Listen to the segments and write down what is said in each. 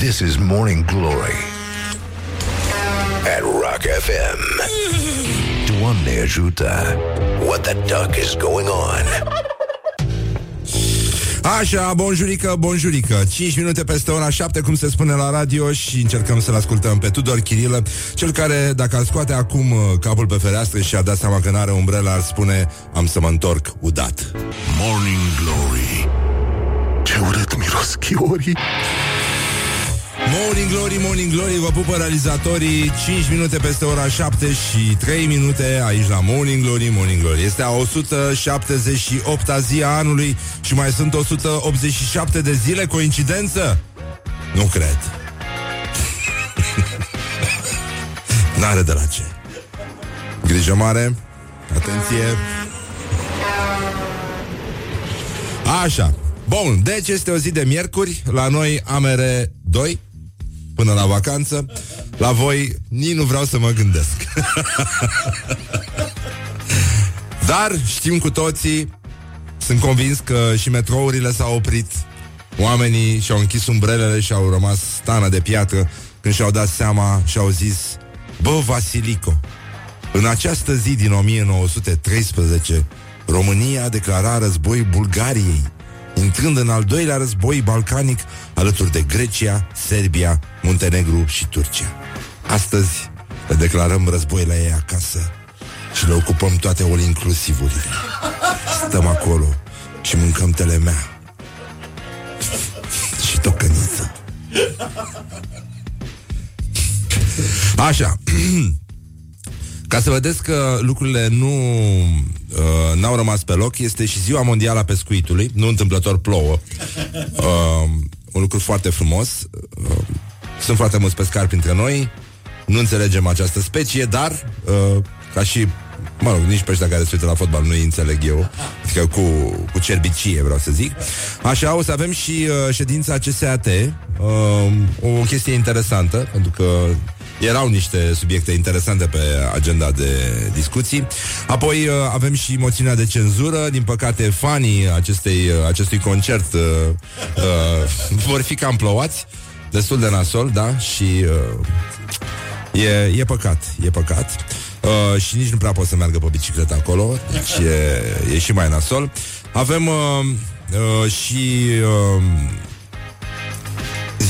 This is Morning Glory at Rock FM. Doamne ajută! What the duck is going on? Așa, bonjurică, bonjurică 5 minute peste ora 7 Cum se spune la radio Și încercăm să-l ascultăm pe Tudor Chirilă Cel care, dacă ar scoate acum uh, capul pe fereastră Și a dat seama că n-are umbrela Ar spune, am să mă întorc udat Morning Glory Ce urât miros chiorii Morning Glory, Morning Glory Vă pupă realizatorii. 5 minute peste ora 7 și 3 minute Aici la Morning Glory, Morning Glory. Este a 178-a zi a anului Și mai sunt 187 de zile. Coincidență? Nu cred. N-are de la ce. Grijă mare. Atenție. Așa. Bun, deci este o zi de miercuri. La noi amere 2 Până la vacanță. La voi nici nu vreau să mă gândesc. Dar știm cu toții Sunt convins că și metrourile s-au oprit. Oamenii și-au închis umbrelele Și au rămas stană de piatră. Când și-au dat seama și au zis Bă, Vasilico În această zi din 1913 România declara război Bulgariei intrând în al doilea război balcanic alături de Grecia, Serbia, Muntenegru și Turcia. Astăzi le declarăm război la ei acasă și le ocupăm toate all inclusivurile. Stăm acolo și mâncăm telemea și tocăniță. Așa. Ca să vedeți că lucrurile nu uh, n-au rămas pe loc, este și ziua mondială a pescuitului, nu întâmplător plouă. Uh, un lucru foarte frumos. Uh, sunt foarte mulți pescari printre noi, nu înțelegem această specie, dar uh, ca și Mă rog, nici pe ăștia care se uită la fotbal nu-i înțeleg eu. Adică cu, cu cerbicie, vreau să zic. Așa, o să avem și uh, ședința CSAT uh, O chestie interesantă Pentru că erau niște subiecte interesante pe agenda de discuții. Apoi uh, avem și moțiunea de cenzură. Din păcate, fanii acestei, uh, acestui concert uh, uh, vor fi cam plouați. Destul de nasol, da? Și uh, e, e păcat, e păcat. Uh, și nici nu prea pot să meargă pe bicicletă acolo Deci e, e și mai nasol Avem uh, uh, și uh,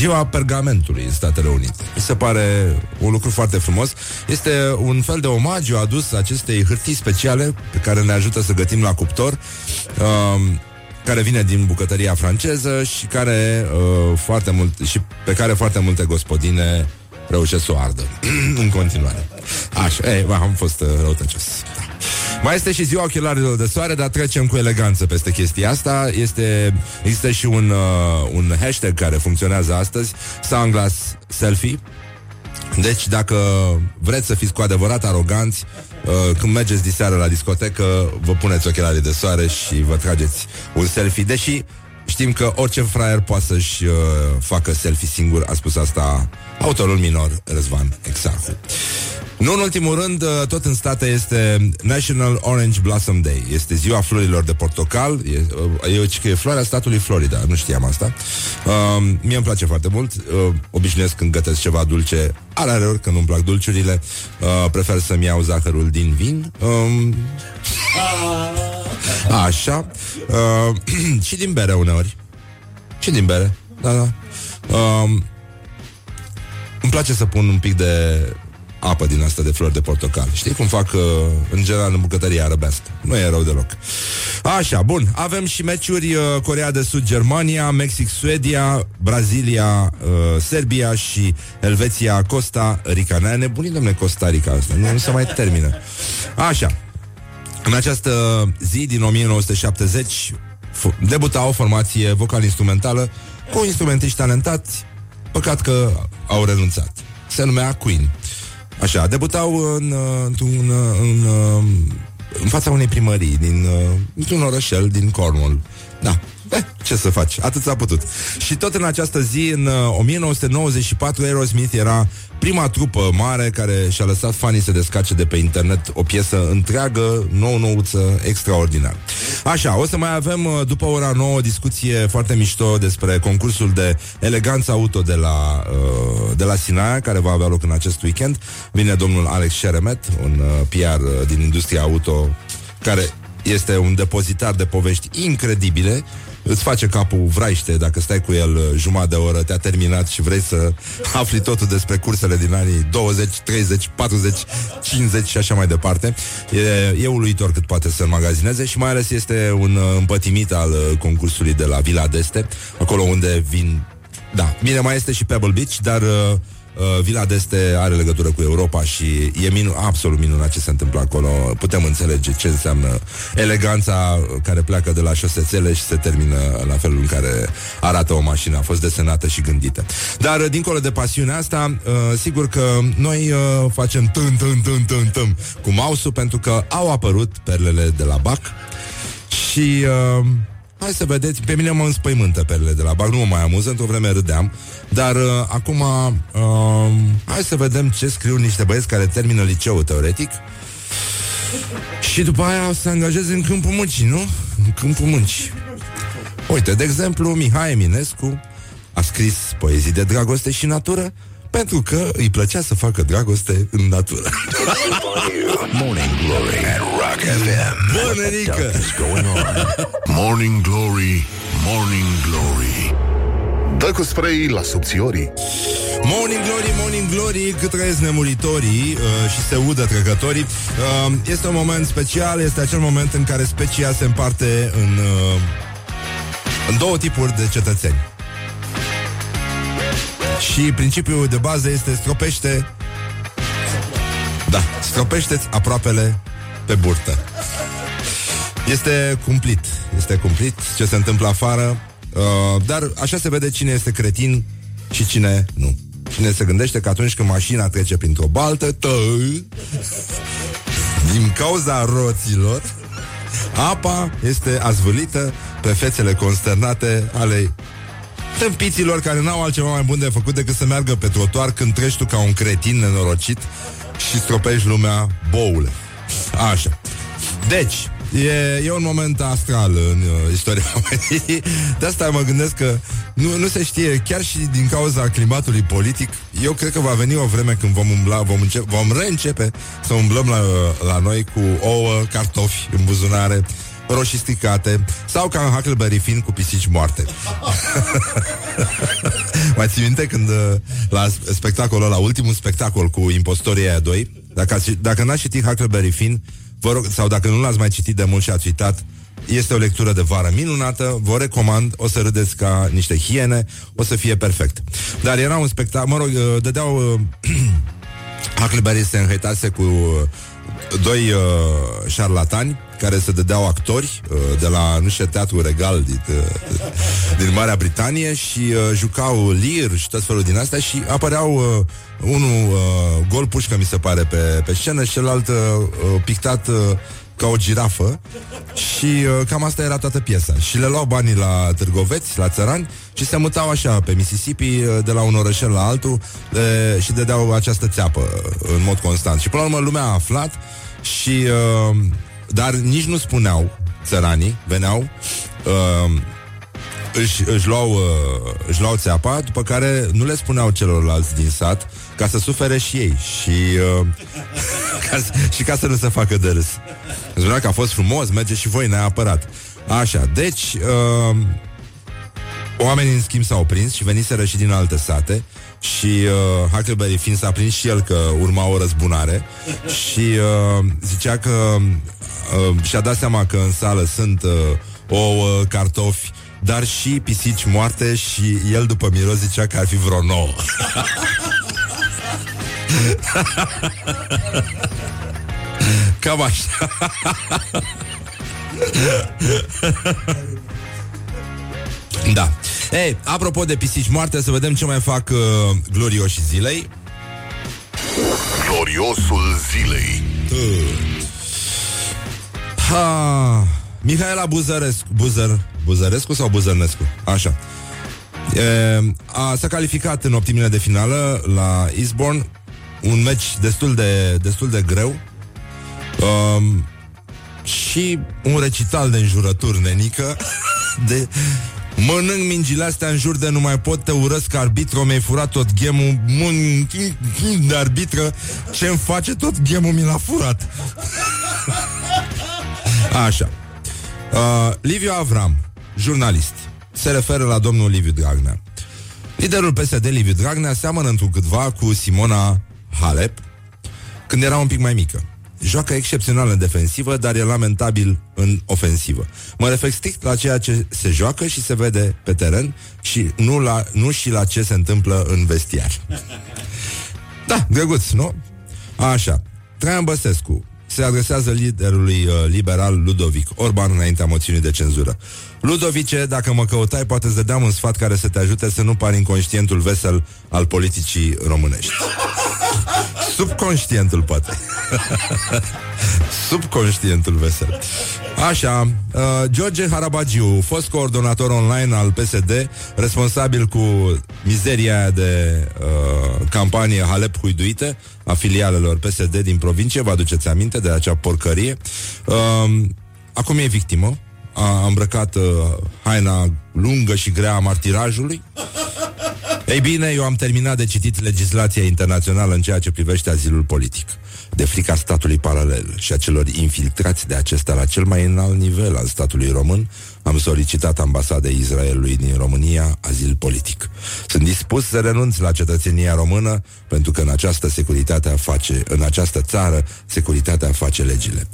Ziua pergamentului în Statele Unite. Mi se pare un lucru foarte frumos. Este un fel de omagiu adus acestei hârtii speciale pe care ne ajută să gătim la cuptor. Uh, care vine din bucătăria franceză și care uh, foarte mult și pe care foarte multe gospodine reușesc să o ardă în continuare. Așa, ei, am fost uh, răutăcios. Da. Mai este și ziua ochelarilor de soare, dar trecem cu eleganță peste chestia asta. Este, există și un, uh, un hashtag care funcționează astăzi, Sunglass Selfie. Deci, dacă vreți să fiți cu adevărat aroganți, uh, când mergeți diseară la discotecă, vă puneți ochelarii de soare și vă trageți un selfie. Deși știm că orice fraier poate să-și uh, facă selfie singur, a spus asta autorul minor Răzvan Exarhu. Nu în ultimul rând, uh, tot în state este National Orange Blossom Day. Este ziua florilor de portocal. E, uh, e, e floarea statului Florida, nu știam asta. Uh, mie îmi place foarte mult. Uh, obișnuiesc când gătesc ceva dulce. Are ori când nu-mi plac dulciurile. Uh, prefer să-mi iau zahărul din vin. Uh, așa. Uh, și din bere uneori. Și din bere. Da, da. Uh, îmi place să pun un pic de apă din asta de flori de portocal. Știi cum fac uh, în general în bucătăria arăbească. Nu e rău deloc. Așa, bun. Avem și meciuri uh, Corea de Sud, Germania, Mexic, Suedia, Brazilia, uh, Serbia și Elveția, Costa Rica. Ne-a nebunit, domnule, Costa Rica asta. Nu, nu se mai termină. Așa. În această zi din 1970 debuta o formație vocal-instrumentală cu instrumentiști talentați, păcat că au renunțat. Se numea Queen. Așa, debutau în, într-un, în, în, în fața unei primării din, într-un orășel din Cornwall. Da, Eh, ce să faci? Atât s-a putut. Și tot în această zi, în 1994, uh, Aerosmith era prima trupă mare care și-a lăsat fanii să descarce de pe internet o piesă întreagă, nou-nouță, extraordinar. Așa, o să mai avem uh, după ora nouă o discuție foarte mișto despre concursul de eleganță auto de la, uh, de la Sinaia, care va avea loc în acest weekend. Vine domnul Alex Sheremet, un PR din industria auto, care este un depozitar de povești incredibile îți face capul vraiște dacă stai cu el uh, jumătate de oră, te-a terminat și vrei să afli totul despre cursele din anii 20, 30, 40, 50 și așa mai departe. E, e uluitor cât poate să magazineze și mai ales este un uh, împătimit al uh, concursului de la Villa d'Este, acolo unde vin da, bine, mai este și Pebble Beach, dar uh, Uh, Vila d'Este are legătură cu Europa și e minu- absolut minunat ce se întâmplă acolo. Putem înțelege ce înseamnă eleganța care pleacă de la șosețele și se termină la felul în care arată o mașină. A fost desenată și gândită. Dar, uh, dincolo de pasiunea asta, uh, sigur că noi facem tân, tân, tân, tân, tân cu mouse pentru că au apărut perlele de la BAC și... Uh, Hai să vedeți, pe mine mă înspăimântă perele de la BAC, nu mă mai amuză, într-o vreme râdeam, dar uh, acum uh, hai să vedem ce scriu niște băieți care termină liceul teoretic și după aia se angajeze în câmpul muncii, nu? În câmpul muncii. Uite, de exemplu, Mihai Eminescu a scris poezii de dragoste și natură pentru că îi plăcea să facă dragoste în natură. Morning Glory at Rock FM. Bună, Morning Glory, Morning Glory. Dă cu spray la subțiorii. Morning Glory, Morning Glory, cât trăiesc nemuritorii uh, și se udă trecătorii. Uh, este un moment special, este acel moment în care specia se împarte în, uh, în două tipuri de cetățeni. Și principiul de bază este stropește. Da, stropește aproapele pe burtă. Este cumplit Este cumplit ce se întâmplă afară uh, Dar așa se vede cine este cretin și cine nu. Cine se gândește că atunci când mașina trece printr-o baltă tă, Din cauza roților Apa este azvâlită pe fețele consternate ale tâmpiților care n-au altceva mai bun de făcut decât să meargă pe trotuar când treci tu ca un cretin nenorocit și stropești lumea boule. Așa. Deci, E, e un moment astral în uh, istoria omenii. De asta mă gândesc că nu, nu se știe, chiar și din cauza climatului politic, eu cred că va veni o vreme când vom umbla, vom, începe, vom reîncepe să umblăm la, la noi cu ouă, cartofi în buzunare, roșii stricate sau ca în Huckleberry Finn cu pisici moarte. Mai ții minte când uh, la spectacolul la ultimul spectacol cu impostorii aia doi, dacă, ați, dacă n-ați citit Huckleberry Finn, vă rog, sau dacă nu l-ați mai citit de mult și ați uitat, este o lectură de vară minunată, vă recomand, o să râdeți ca niște hiene, o să fie perfect. Dar era un spectacol, mă rog, uh, dădeau... Uh, Huckleberry se înhăitase cu doi uh, șarlatani care se dădeau actori uh, de la, nu știu, teatru regal din, uh, din Marea Britanie și uh, jucau lir și tot felul din astea și apăreau uh, unul uh, gol pușcă, mi se pare, pe, pe scenă și celălalt uh, uh pictat uh, ca o girafă și uh, cam asta era toată piesa. Și le luau banii la târgoveți, la țărani și se mutau așa pe Mississippi uh, de la un orășel la altul de, și dădeau această țeapă uh, în mod constant. Și până la urmă lumea a aflat și uh, dar nici nu spuneau țăranii, veneau uh, își, își, luau, uh, își luau țeapa, după care nu le spuneau celorlalți din sat ca să sufere și ei și, uh, ca, și ca să nu se facă de râs. Îți că a fost frumos, merge și voi, ne-a apărat. Așa, deci uh, oamenii în schimb s-au prins și veniseră și din alte sate și uh, Huckleberry fiind s-a prins și el că urma o răzbunare și uh, zicea că uh, și-a dat seama că în sală sunt uh, ouă, cartofi, dar și pisici moarte și el după miros zicea că ar fi vreo nouă. Cam așa. da. Ei, apropo de pisici moarte, să vedem ce mai fac uh, glorioșii zilei. Gloriosul zilei. Uh. Ha. Mihaela Buzărescu, Buzăr, Buzărescu sau Buzărnescu? Așa. E, a, s-a calificat în optimile de finală la Eastbourne, un meci destul de, destul de greu. Um, și un recital de înjurături, nenică, de Mănânc mingile astea în jur de nu mai pot, te urăsc arbitru, mi-ai furat tot gemul, de arbitră, ce-mi face tot gemul mi l-a furat. Așa. Uh, Liviu Avram, jurnalist, se referă la domnul Liviu Dragnea. Liderul PSD, Liviu Dragnea, seamănă într câtva cu Simona Halep, când era un pic mai mică. Joacă excepțional în defensivă, dar e lamentabil în ofensivă. Mă refer strict la ceea ce se joacă și se vede pe teren și nu, la, nu și la ce se întâmplă în vestiar. Da, drăguț, nu? Așa. Traian Băsescu se adresează liderului uh, liberal Ludovic Orban înaintea moțiunii de cenzură. Ludovice, dacă mă căutai, poate să dădeam un sfat care să te ajute să nu pari inconștientul vesel al politicii românești. Subconștientul, poate. Subconștientul vesel. Așa, uh, George Harabagiu, fost coordonator online al PSD, responsabil cu mizeria de uh, campanie Halep Huiduite, a filialelor PSD din provincie, vă aduceți aminte de acea porcărie. Uh, acum e victimă, a îmbrăcat uh, haina lungă și grea a martirajului. Ei bine, eu am terminat de citit legislația internațională în ceea ce privește azilul politic. De frica statului paralel și a celor infiltrați de acesta la cel mai înalt nivel al statului român, am solicitat ambasadei Israelului din România azil politic. Sunt dispus să renunț la cetățenia română pentru că în această securitate face, în această țară, securitatea face legile.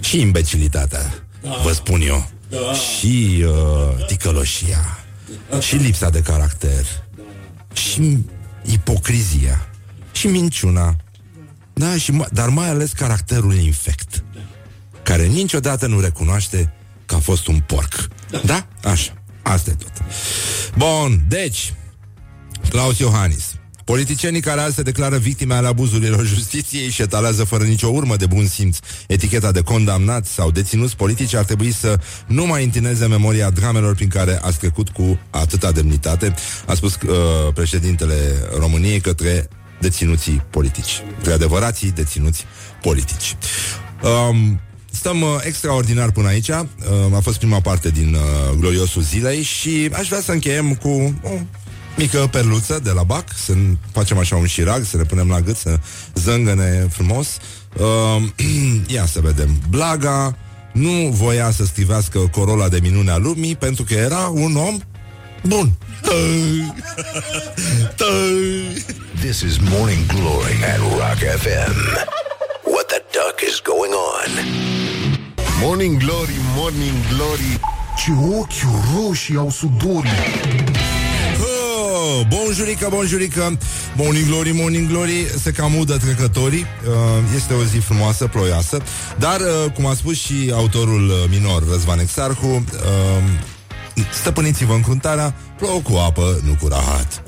Și imbecilitatea da. vă spun eu. Da. Și uh, ticăloșia. Și lipsa de caracter. Și ipocrizia. Și minciuna. Da, și dar mai ales caracterul infect. Care niciodată nu recunoaște că a fost un porc. Da? Așa. Asta e tot. Bun, deci, Claus Iohannis. Politicienii care azi se declară victime ale abuzurilor justiției și etalează fără nicio urmă de bun simț eticheta de condamnați sau deținuți politici ar trebui să nu mai întineze memoria dramelor prin care a trecut cu atâta demnitate, a spus uh, președintele României către deținuții politici, către adevărații deținuți politici. Um, Stăm uh, extraordinar până aici. Uh, a fost prima parte din uh, gloriosul zilei și aș vrea să încheiem cu uh, mică perluță de la bac, să facem așa un șirag, să ne punem la gât, să zângăne frumos. Uh, ia să vedem. Blaga nu voia să strivească corola de minune a lumii pentru că era un om bun. This is Morning Glory at Rock FM. What the duck is going on? Morning Glory, Morning Glory Ce ochi roșii au sudorii Bonjurică, bonjurică. Morning glory, morning glory. Se cam udă trecătorii. Uh, Este o zi frumoasă, ploioasă. Dar, uh, cum a spus și autorul uh, minor Răzvan Exarhu Stăpâniți-vă încruntarea Plouă cu apă, nu cu rahat.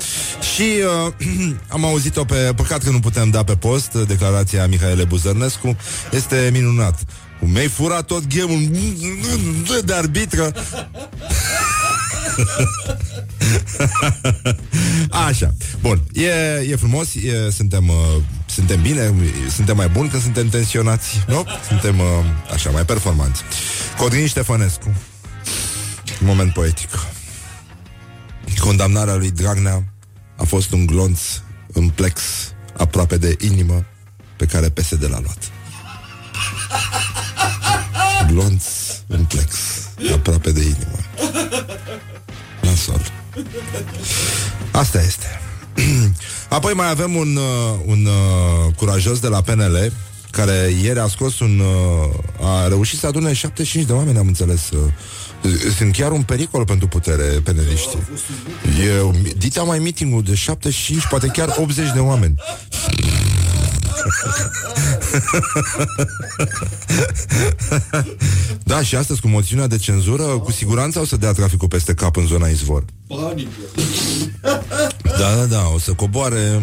Și uh, am auzit-o pe Păcat că nu putem da pe post Declarația Mihaele Buzărnescu. Este minunat. Mi-ai furat tot ghemul De arbitră Așa. Bun. E, e frumos, e, suntem, uh, suntem bine, suntem mai buni când suntem tensionați, nu? Suntem uh, așa, mai performanți. Codrin Ștefănescu. Moment poetic. Condamnarea lui Dragnea a fost un glonț în plex aproape de inimă pe care PSD l-a luat. Glonț în plex aproape de inimă. Nasol. Asta este. Apoi mai avem un, uh, un uh, curajos de la PNL care ieri a scos un... Uh, a reușit să adune 75 de oameni, am înțeles. Uh, sunt chiar un pericol pentru putere peneliști. E, dita mai meeting de 75, poate chiar 80 de oameni. Da, și astăzi cu moțiunea de cenzură, cu siguranță o să dea traficul peste cap în zona izvor. Da, da, da, o să coboare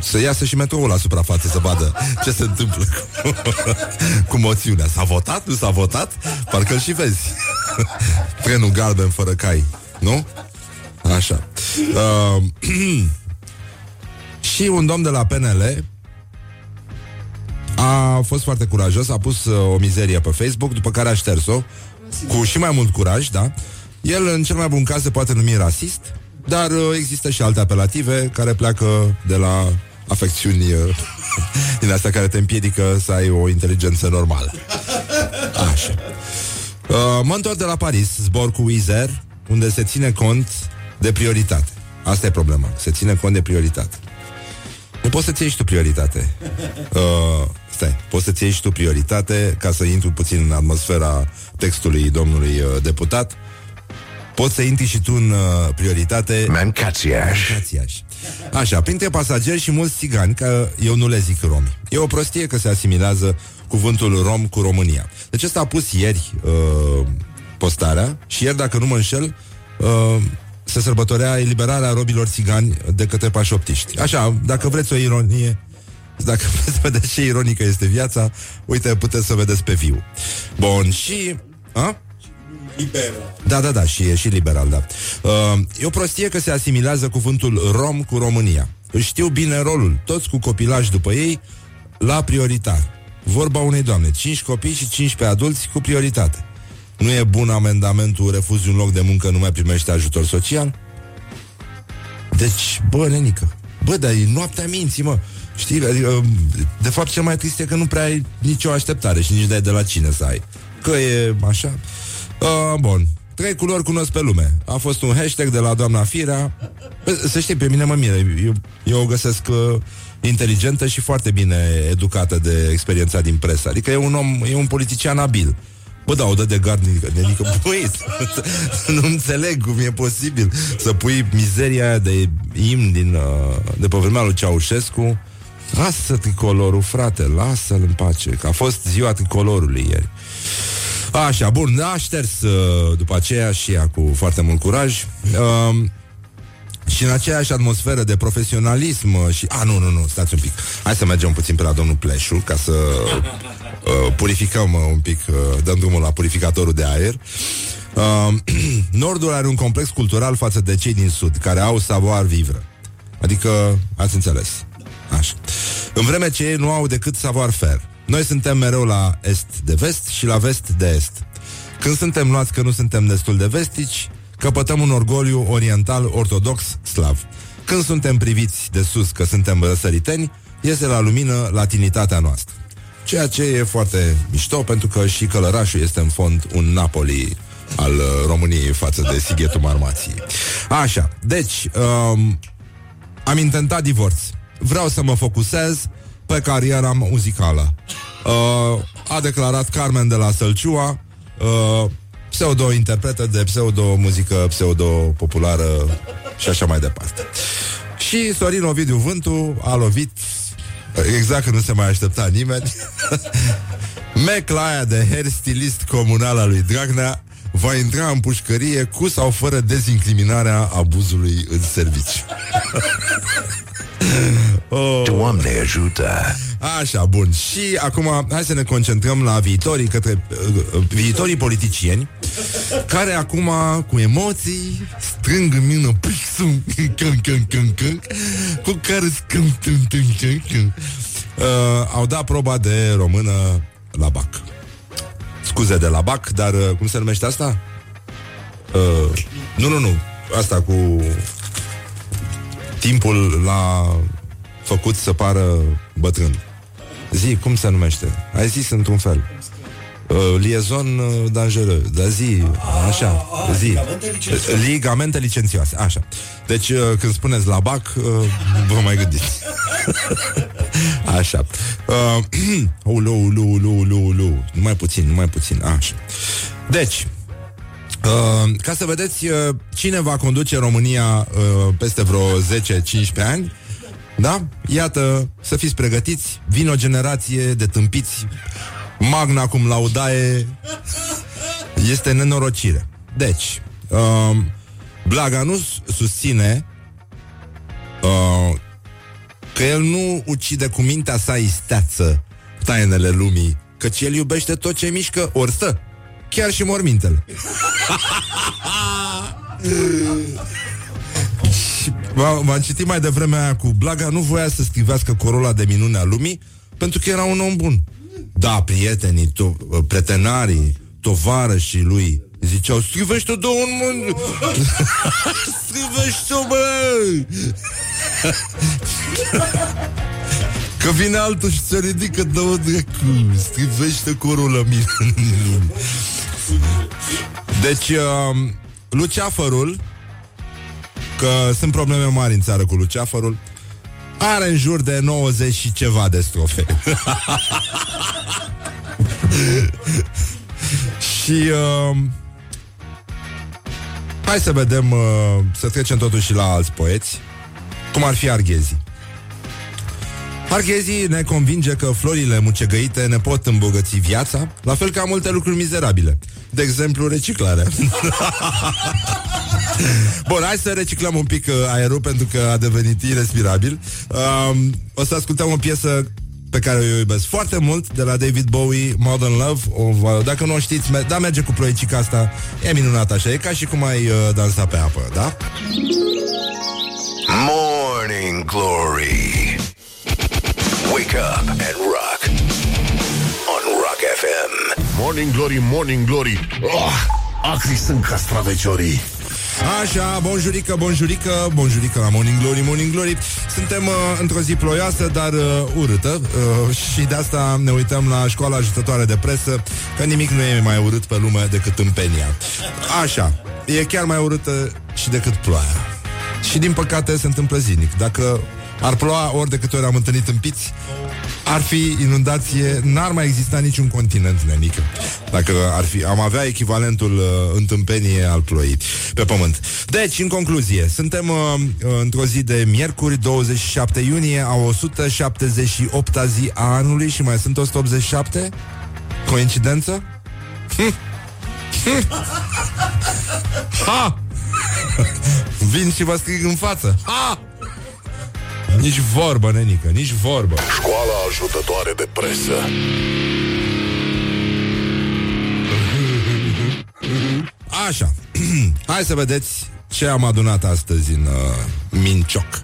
să iasă și metroul la suprafață să vadă ce se întâmplă cu, cu moțiunea. S-a votat? Nu s-a votat? Parcă-l și vezi. Trenul galben fără cai, nu? Așa. Uh, și un domn de la PNL a fost foarte curajos, a pus uh, o mizerie pe Facebook, după care a șters-o cu și mai mult curaj, da? El, în cel mai bun caz, se poate numi rasist, dar uh, există și alte apelative care pleacă de la afecțiuni uh, din astea care te împiedică să ai o inteligență normală. Așa. Uh, mă întorc de la Paris, zbor cu Izer, unde se ține cont de prioritate. Asta e problema. Se ține cont de prioritate. Nu poți să-ți ieși și tu prioritate. Uh, stai, poți să-ți iei și tu prioritate ca să intru puțin în atmosfera textului domnului uh, deputat. Poți să intri și tu în uh, prioritate Mancațiaș. Mancațiaș. Așa, printre pasageri și mulți țigani, că eu nu le zic romi. E o prostie că se asimilează cuvântul rom cu România. Deci ăsta a pus ieri uh, postarea și ieri, dacă nu mă înșel, uh, se sărbătorea eliberarea robilor țigani de către pașoptiști. Așa, dacă vreți o ironie, dacă vreți să vedeți ce ironică este viața, uite, puteți să vedeți pe viu. Bun, și... A? Liberal. Da, da, da, și e și liberal, da. Uh, e o prostie că se asimilează cuvântul rom cu România. Își știu bine rolul, toți cu copilaj după ei, la prioritar. Vorba unei doamne, 5 copii și 15 adulți cu prioritate. Nu e bun amendamentul refuzi un loc de muncă, nu mai primește ajutor social? Deci, bă, nenică, bă, dar e noaptea minții, mă. Știi, adică, de fapt cel mai trist e că nu prea ai nicio așteptare și nici de de la cine să ai. Că e așa. Uh, bun. Trei culori cunosc pe lume. A fost un hashtag de la doamna Firea. Bă, Să știi, pe mine mă mire. Eu, eu o găsesc uh, inteligentă și foarte bine educată de experiența din presă. Adică e un om, e un politician abil. Bă, da, o dă de gard nenică, nenică băi, nu înțeleg cum e posibil să pui mizeria aia de imn din, uh, de pe vremea lui Ceaușescu. Lasă tricolorul, frate, lasă-l în pace, că a fost ziua tricolorului ieri. Așa, bun, a șters uh, după aceea și ea cu foarte mult curaj. Uh, și în aceeași atmosferă de profesionalism uh, și... A, nu, nu, nu, stați un pic. Hai să mergem puțin pe la domnul Pleșu ca să uh, purificăm uh, un pic, uh, dăm drumul la purificatorul de aer. Uh, Nordul are un complex cultural față de cei din Sud, care au savoir vivre. Adică, ați înțeles. Așa. În vreme ce ei nu au decât savoir faire. Noi suntem mereu la est de vest și la vest de est. Când suntem luați că nu suntem destul de vestici, căpătăm un orgoliu oriental ortodox slav. Când suntem priviți de sus că suntem răsăriteni, iese la lumină latinitatea noastră. Ceea ce e foarte mișto, pentru că și Călărașul este în fond un Napoli al uh, României față de Sighetul Marmației. Așa, deci, um, am intentat divorț. Vreau să mă focusez pe cariera muzicală. Uh, a declarat Carmen de la Sălciua, uh, pseudo-interpretă de pseudo-muzică pseudo-populară și așa mai departe. Și Sorin Ovidiu Vântu a lovit exact când nu se mai aștepta nimeni Mecla aia de hair stilist comunal al lui Dragnea va intra în pușcărie cu sau fără dezincriminarea abuzului în serviciu. oh. Doamne ajută! Așa, bun. Și acum hai să ne concentrăm la viitorii către uh, viitorii politicieni care acum cu emoții strâng în mână pixul can, can, can, can, cu care scâm, tum, tum, tum, tum. Uh, au dat proba de română la BAC. Scuze de la BAC, dar uh, cum se numește asta? Uh, nu, nu, nu. Asta cu timpul l-a făcut să pară bătrân. Zi, cum se numește? Ai zis într-un fel. Uh, liaison uh, dangereux. Da zi, așa, zi. ligamente licențioase. Ligamente licențioase, așa. Deci, uh, când spuneți la BAC, uh, vă mai gândiți. așa. Uh, ulu, ulu, ulu, ulu, ulu. Numai puțin, numai puțin, așa. Deci, Uh, ca să vedeți uh, cine va conduce România uh, peste vreo 10-15 ani, da? Iată, să fiți pregătiți, vine o generație de tâmpiți, magna cum laudae, este nenorocire. Deci, uh, Blaga nu s- susține uh, că el nu ucide cu mintea sa isteață tainele lumii, căci el iubește tot ce mișcă, ori stă, chiar și mormintele. Și v- v-am citit mai devreme aia cu Blaga nu voia să scrivească Corola de minune a lumii pentru că era un om bun. Da, prietenii, to- pretenarii, tovarășii lui ziceau, scrivește-o de un mând... scrivește-o, bă! Că vine altul și se ridică de o dracu Scrivește corul la mine Deci uh, Luceafărul Că sunt probleme mari în țară cu Luceafărul Are în jur de 90 și ceva de strofe Și uh, Hai să vedem uh, Să trecem totuși și la alți poeți Cum ar fi Arghezi Arghezii ne convinge că florile mucegăite ne pot îmbogăți viața, la fel ca multe lucruri mizerabile. De exemplu, reciclarea. Bun, hai să reciclăm un pic uh, aerul pentru că a devenit irrespirabil. Um, o să ascultăm o piesă pe care o iubesc foarte mult de la David Bowie, Modern Love. O, vă- dacă nu o știți, me- da, merge cu ploicica asta. E minunat așa, e ca și cum ai uh, dansa pe apă, da? Morning Glory. Wake up and rock. On Rock FM. Morning Glory, Morning Glory. Oh, Acri sunt castraveciorii. Așa, bonjurică, bonjurică, bonjurică la Morning Glory, Morning Glory. Suntem uh, într-o zi ploioasă, dar uh, urâtă uh, Și de asta ne uităm la școala ajutătoare de presă Că nimic nu e mai urât pe lume decât împenia. Așa, e chiar mai urâtă și decât ploaia. Și din păcate se întâmplă zilnic. Dacă ar ploua ori de câte ori am întâlnit împiți ar fi inundație, n-ar mai exista niciun continent, nenică. Dacă ar fi, am avea echivalentul uh, întâmpenie al ploii pe pământ. Deci, în concluzie, suntem uh, uh, într-o zi de miercuri, 27 iunie, a 178-a zi a anului și mai sunt 187? Coincidență? Hm. Hm. Ha! Vin și vă scrig în față. Ha! Nici vorbă, nenică, nici vorbă. Școala ajutătoare de presă Așa, hai să vedeți ce am adunat astăzi în uh, Mincioc.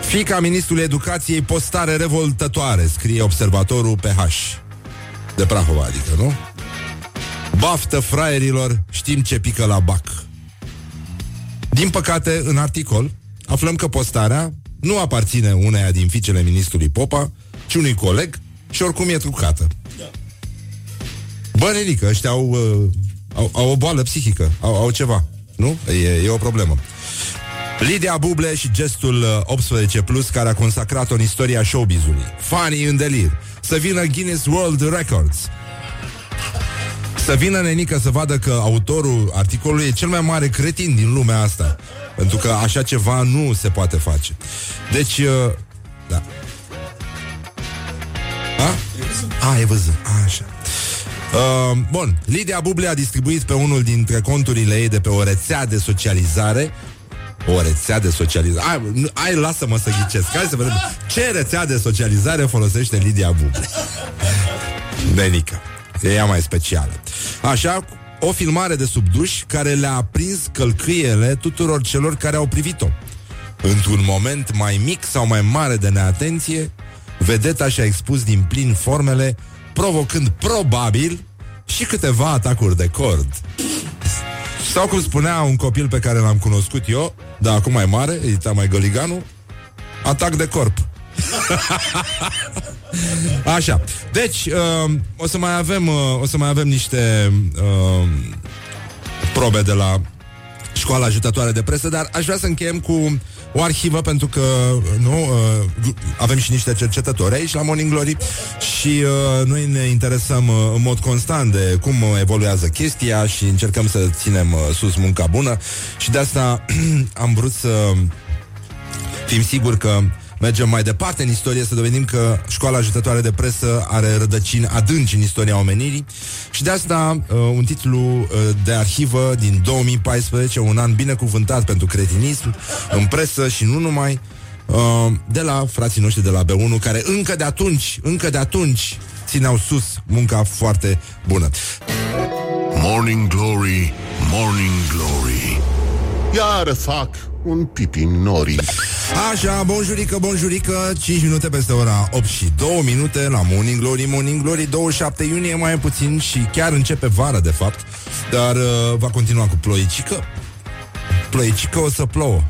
Fica ministrului educației postare revoltătoare, scrie observatorul PH. De Prahova, adică, nu? Baftă fraierilor, știm ce pică la bac. Din păcate, în articol, aflăm că postarea nu aparține uneia din fiicele ministrului Popa, ci unui coleg și oricum e trucată. Bă, nenică, ăștia au, uh, au, au o boală psihică, au, au ceva, nu? E, e o problemă. Lidia Buble și gestul uh, 18 plus care a consacrat-o în istoria showbizului. Fanii în delir. Să vină Guinness World Records. Să vină nenică să vadă că autorul articolului e cel mai mare cretin din lumea asta. Pentru că așa ceva nu se poate face. Deci, uh, da. A? A, e văzut. A, așa. Uh, bun, Lidia Buble a distribuit pe unul dintre conturile ei de pe o rețea de socializare o rețea de socializare. Hai, nu- hai lasă-mă să ghicesc. Hai să vedem ce rețea de socializare folosește Lidia Buble. Benica. E ea mai specială. Așa, o filmare de subduș care le-a prins călcâiele tuturor celor care au privit-o. Într-un moment mai mic sau mai mare de neatenție, vedeta și-a expus din plin formele, provocând probabil și câteva atacuri de cord. Sau cum spunea un copil pe care l-am cunoscut eu, dar acum mai mare, era mai găliganu, atac de corp. Așa. Deci, uh, o să mai avem uh, o să mai avem niște uh, probe de la școala ajutătoare de presă, dar aș vrea să încheiem cu o arhivă pentru că nu uh, avem și niște cercetători aici la Morning Glory și uh, noi ne interesăm uh, în mod constant de cum evoluează chestia și încercăm să ținem uh, sus munca bună și de asta am vrut să fim siguri că mergem mai departe în istorie să dovedim că școala ajutătoare de presă are rădăcini adânci în istoria omenirii și de asta uh, un titlu uh, de arhivă din 2014, un an binecuvântat pentru cretinism în presă și nu numai, uh, de la frații noștri de la B1 care încă de atunci, încă de atunci țineau sus munca foarte bună. Morning Glory, Morning Glory Iar fac un pipi nori. Așa, bonjurică, bonjurică 5 minute peste ora 8 și 2 minute La Morning Glory, Morning Glory 27 iunie mai puțin și chiar începe vara de fapt Dar uh, va continua cu ploicică. Ploicică o să plouă.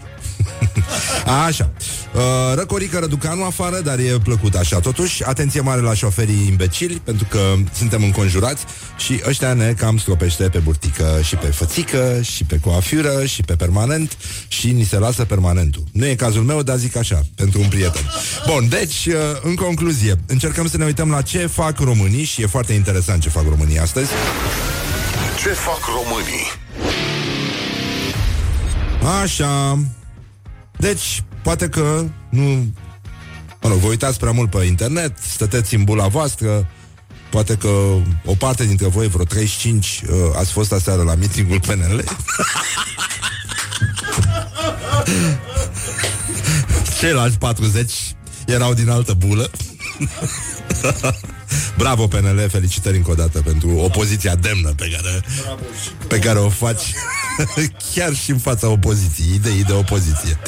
Așa. Uh, Răcorică Răducanu afară, dar e plăcut așa. Totuși, atenție mare la șoferii imbecili Pentru că suntem înconjurați Și ăștia ne cam stropește pe burtică Și pe fățică, și pe coafură Și pe permanent Și ni se lasă permanentul. Nu e cazul meu, dar zic așa, pentru un prieten. Bun, deci, uh, în concluzie Încercăm să ne uităm la ce fac românii Și e foarte interesant ce fac românii astăzi. Ce fac românii? Așa. Deci, poate că nu... Mă rog, vă uitați prea mult pe internet Stăteți în bula voastră Poate că o parte dintre voi, vreo 35 uh, Ați fost aseară la meetingul PNL Ceilalți 40 Erau din altă bulă Bravo PNL, felicitări încă o dată pentru opoziția demnă pe care, pe care o faci chiar și în fața opoziției, idei de opoziție.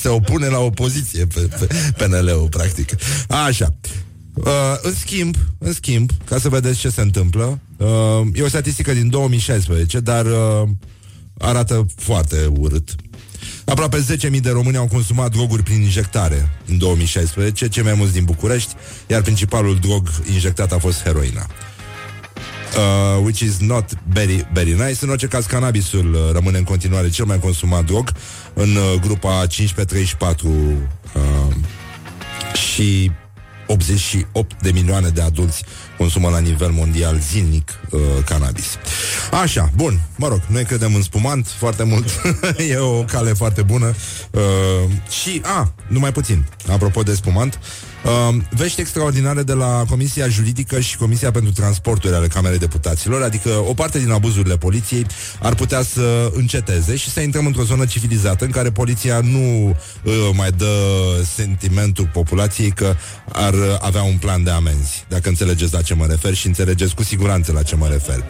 Se opune la opoziție pe, pe PNL-ul, practic. Așa. Uh, în schimb, în schimb, ca să vedeți ce se întâmplă, uh, e o statistică din 2016, dar uh, arată foarte urât. Aproape 10.000 de români au consumat droguri prin injectare în 2016, cei mai mulți din București, iar principalul drog injectat a fost heroina. Uh, which is not very, very nice. În orice caz, cannabisul uh, rămâne în continuare cel mai consumat drog în uh, grupa 15-34 uh, și 88 de milioane de adulți consumă la nivel mondial zilnic uh, cannabis. Așa, bun, mă rog, noi credem în spumant foarte mult, e o cale foarte bună uh, și, a, numai puțin, apropo de spumant, Uh, vești extraordinare de la Comisia Juridică și Comisia pentru Transporturi ale Camerei Deputaților, adică o parte din abuzurile poliției ar putea să înceteze și să intrăm într-o zonă civilizată în care poliția nu uh, mai dă sentimentul populației că ar avea un plan de amenzi, dacă înțelegeți la ce mă refer și înțelegeți cu siguranță la ce mă refer.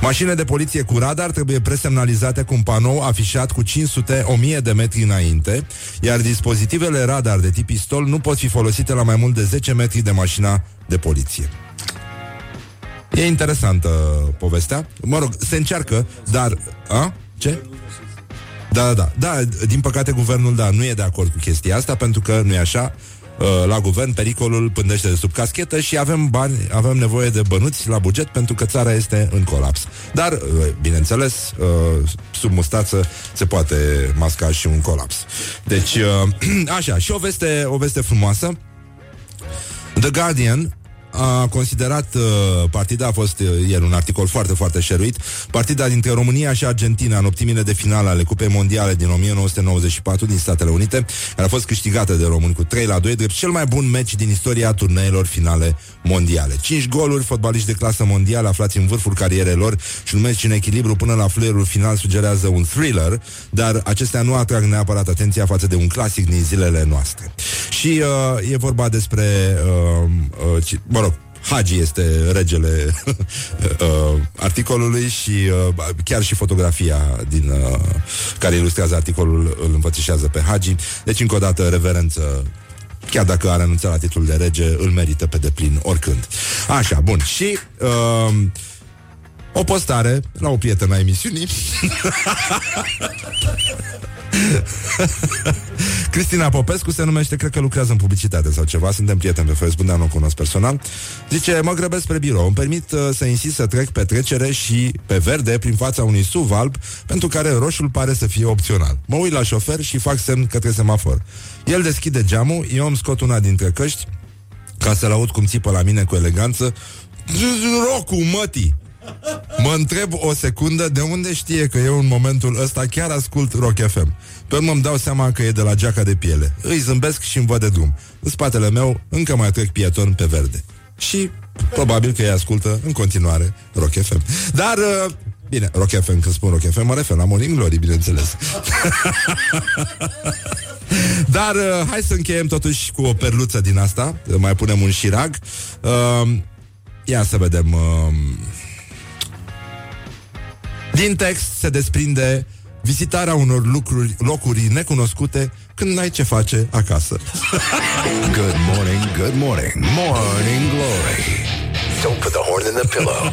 Mașinile de poliție cu radar trebuie presemnalizate cu un panou afișat cu 500-1000 de metri înainte, iar dispozitivele radar de tip pistol nu pot fi folosite la mai mult de 10 metri de mașina de poliție. E interesantă povestea. Mă rog, se încearcă, dar... A? Ce? Da, da, da. Da, din păcate guvernul, da, nu e de acord cu chestia asta, pentru că nu e așa. Uh, la guvern, pericolul pândește de sub caschetă și avem bani, avem nevoie de bănuți la buget pentru că țara este în colaps. Dar, uh, bineînțeles, uh, sub mustață se poate masca și un colaps. Deci, așa, și o veste, o veste frumoasă. The Guardian a considerat uh, partida, a fost uh, ieri un articol foarte, foarte șeruit, partida dintre România și Argentina în optimile de finale ale Cupei Mondiale din 1994 din Statele Unite, care a fost câștigată de români cu 3 la 2, drept cel mai bun meci din istoria turneelor finale mondiale. 5 goluri, fotbaliști de clasă mondială aflați în vârful carierelor și un meci în echilibru până la fluierul final sugerează un thriller, dar acestea nu atrag neapărat atenția față de un clasic din zilele noastre. Și uh, e vorba despre uh, uh, mă rog, Hagi este regele uh, articolului și uh, chiar și fotografia din uh, care ilustrează articolul îl înfățișează pe Hagi. Deci, încă o dată, reverență chiar dacă a renunțat la titlul de rege, îl merită pe deplin oricând. Așa, bun. Și uh, o postare la o prietenă a emisiunii Cristina Popescu se numește, cred că lucrează în publicitate sau ceva, suntem prieteni pe Facebook, dar nu o cunosc personal. Zice, mă grăbesc spre birou, îmi permit uh, să insist să trec pe trecere și pe verde prin fața unui SUV alb, pentru care roșul pare să fie opțional. Mă uit la șofer și fac semn către semafor. El deschide geamul, eu îmi scot una dintre căști, ca să-l aud cum țipă la mine cu eleganță. Rocu, mătii! Mă întreb o secundă de unde știe că eu în momentul ăsta chiar ascult Rock FM. Pe urmă îmi dau seama că e de la geaca de piele. Îi zâmbesc și îmi văd de drum. În spatele meu încă mai trec pieton pe verde. Și probabil că îi ascultă în continuare Rock FM. Dar, uh, bine, Rock FM, când spun Rock FM, mă refer la Morning Glory, bineînțeles. Dar uh, hai să încheiem totuși cu o perluță din asta. Mai punem un șirag. Uh, ia să vedem... Uh, Din text se desprinde vizitarea unor lucruri, locuri necunoscute când n-ai ce face acasă. Good morning, good morning, morning glory. Don't put the horn in the pillow.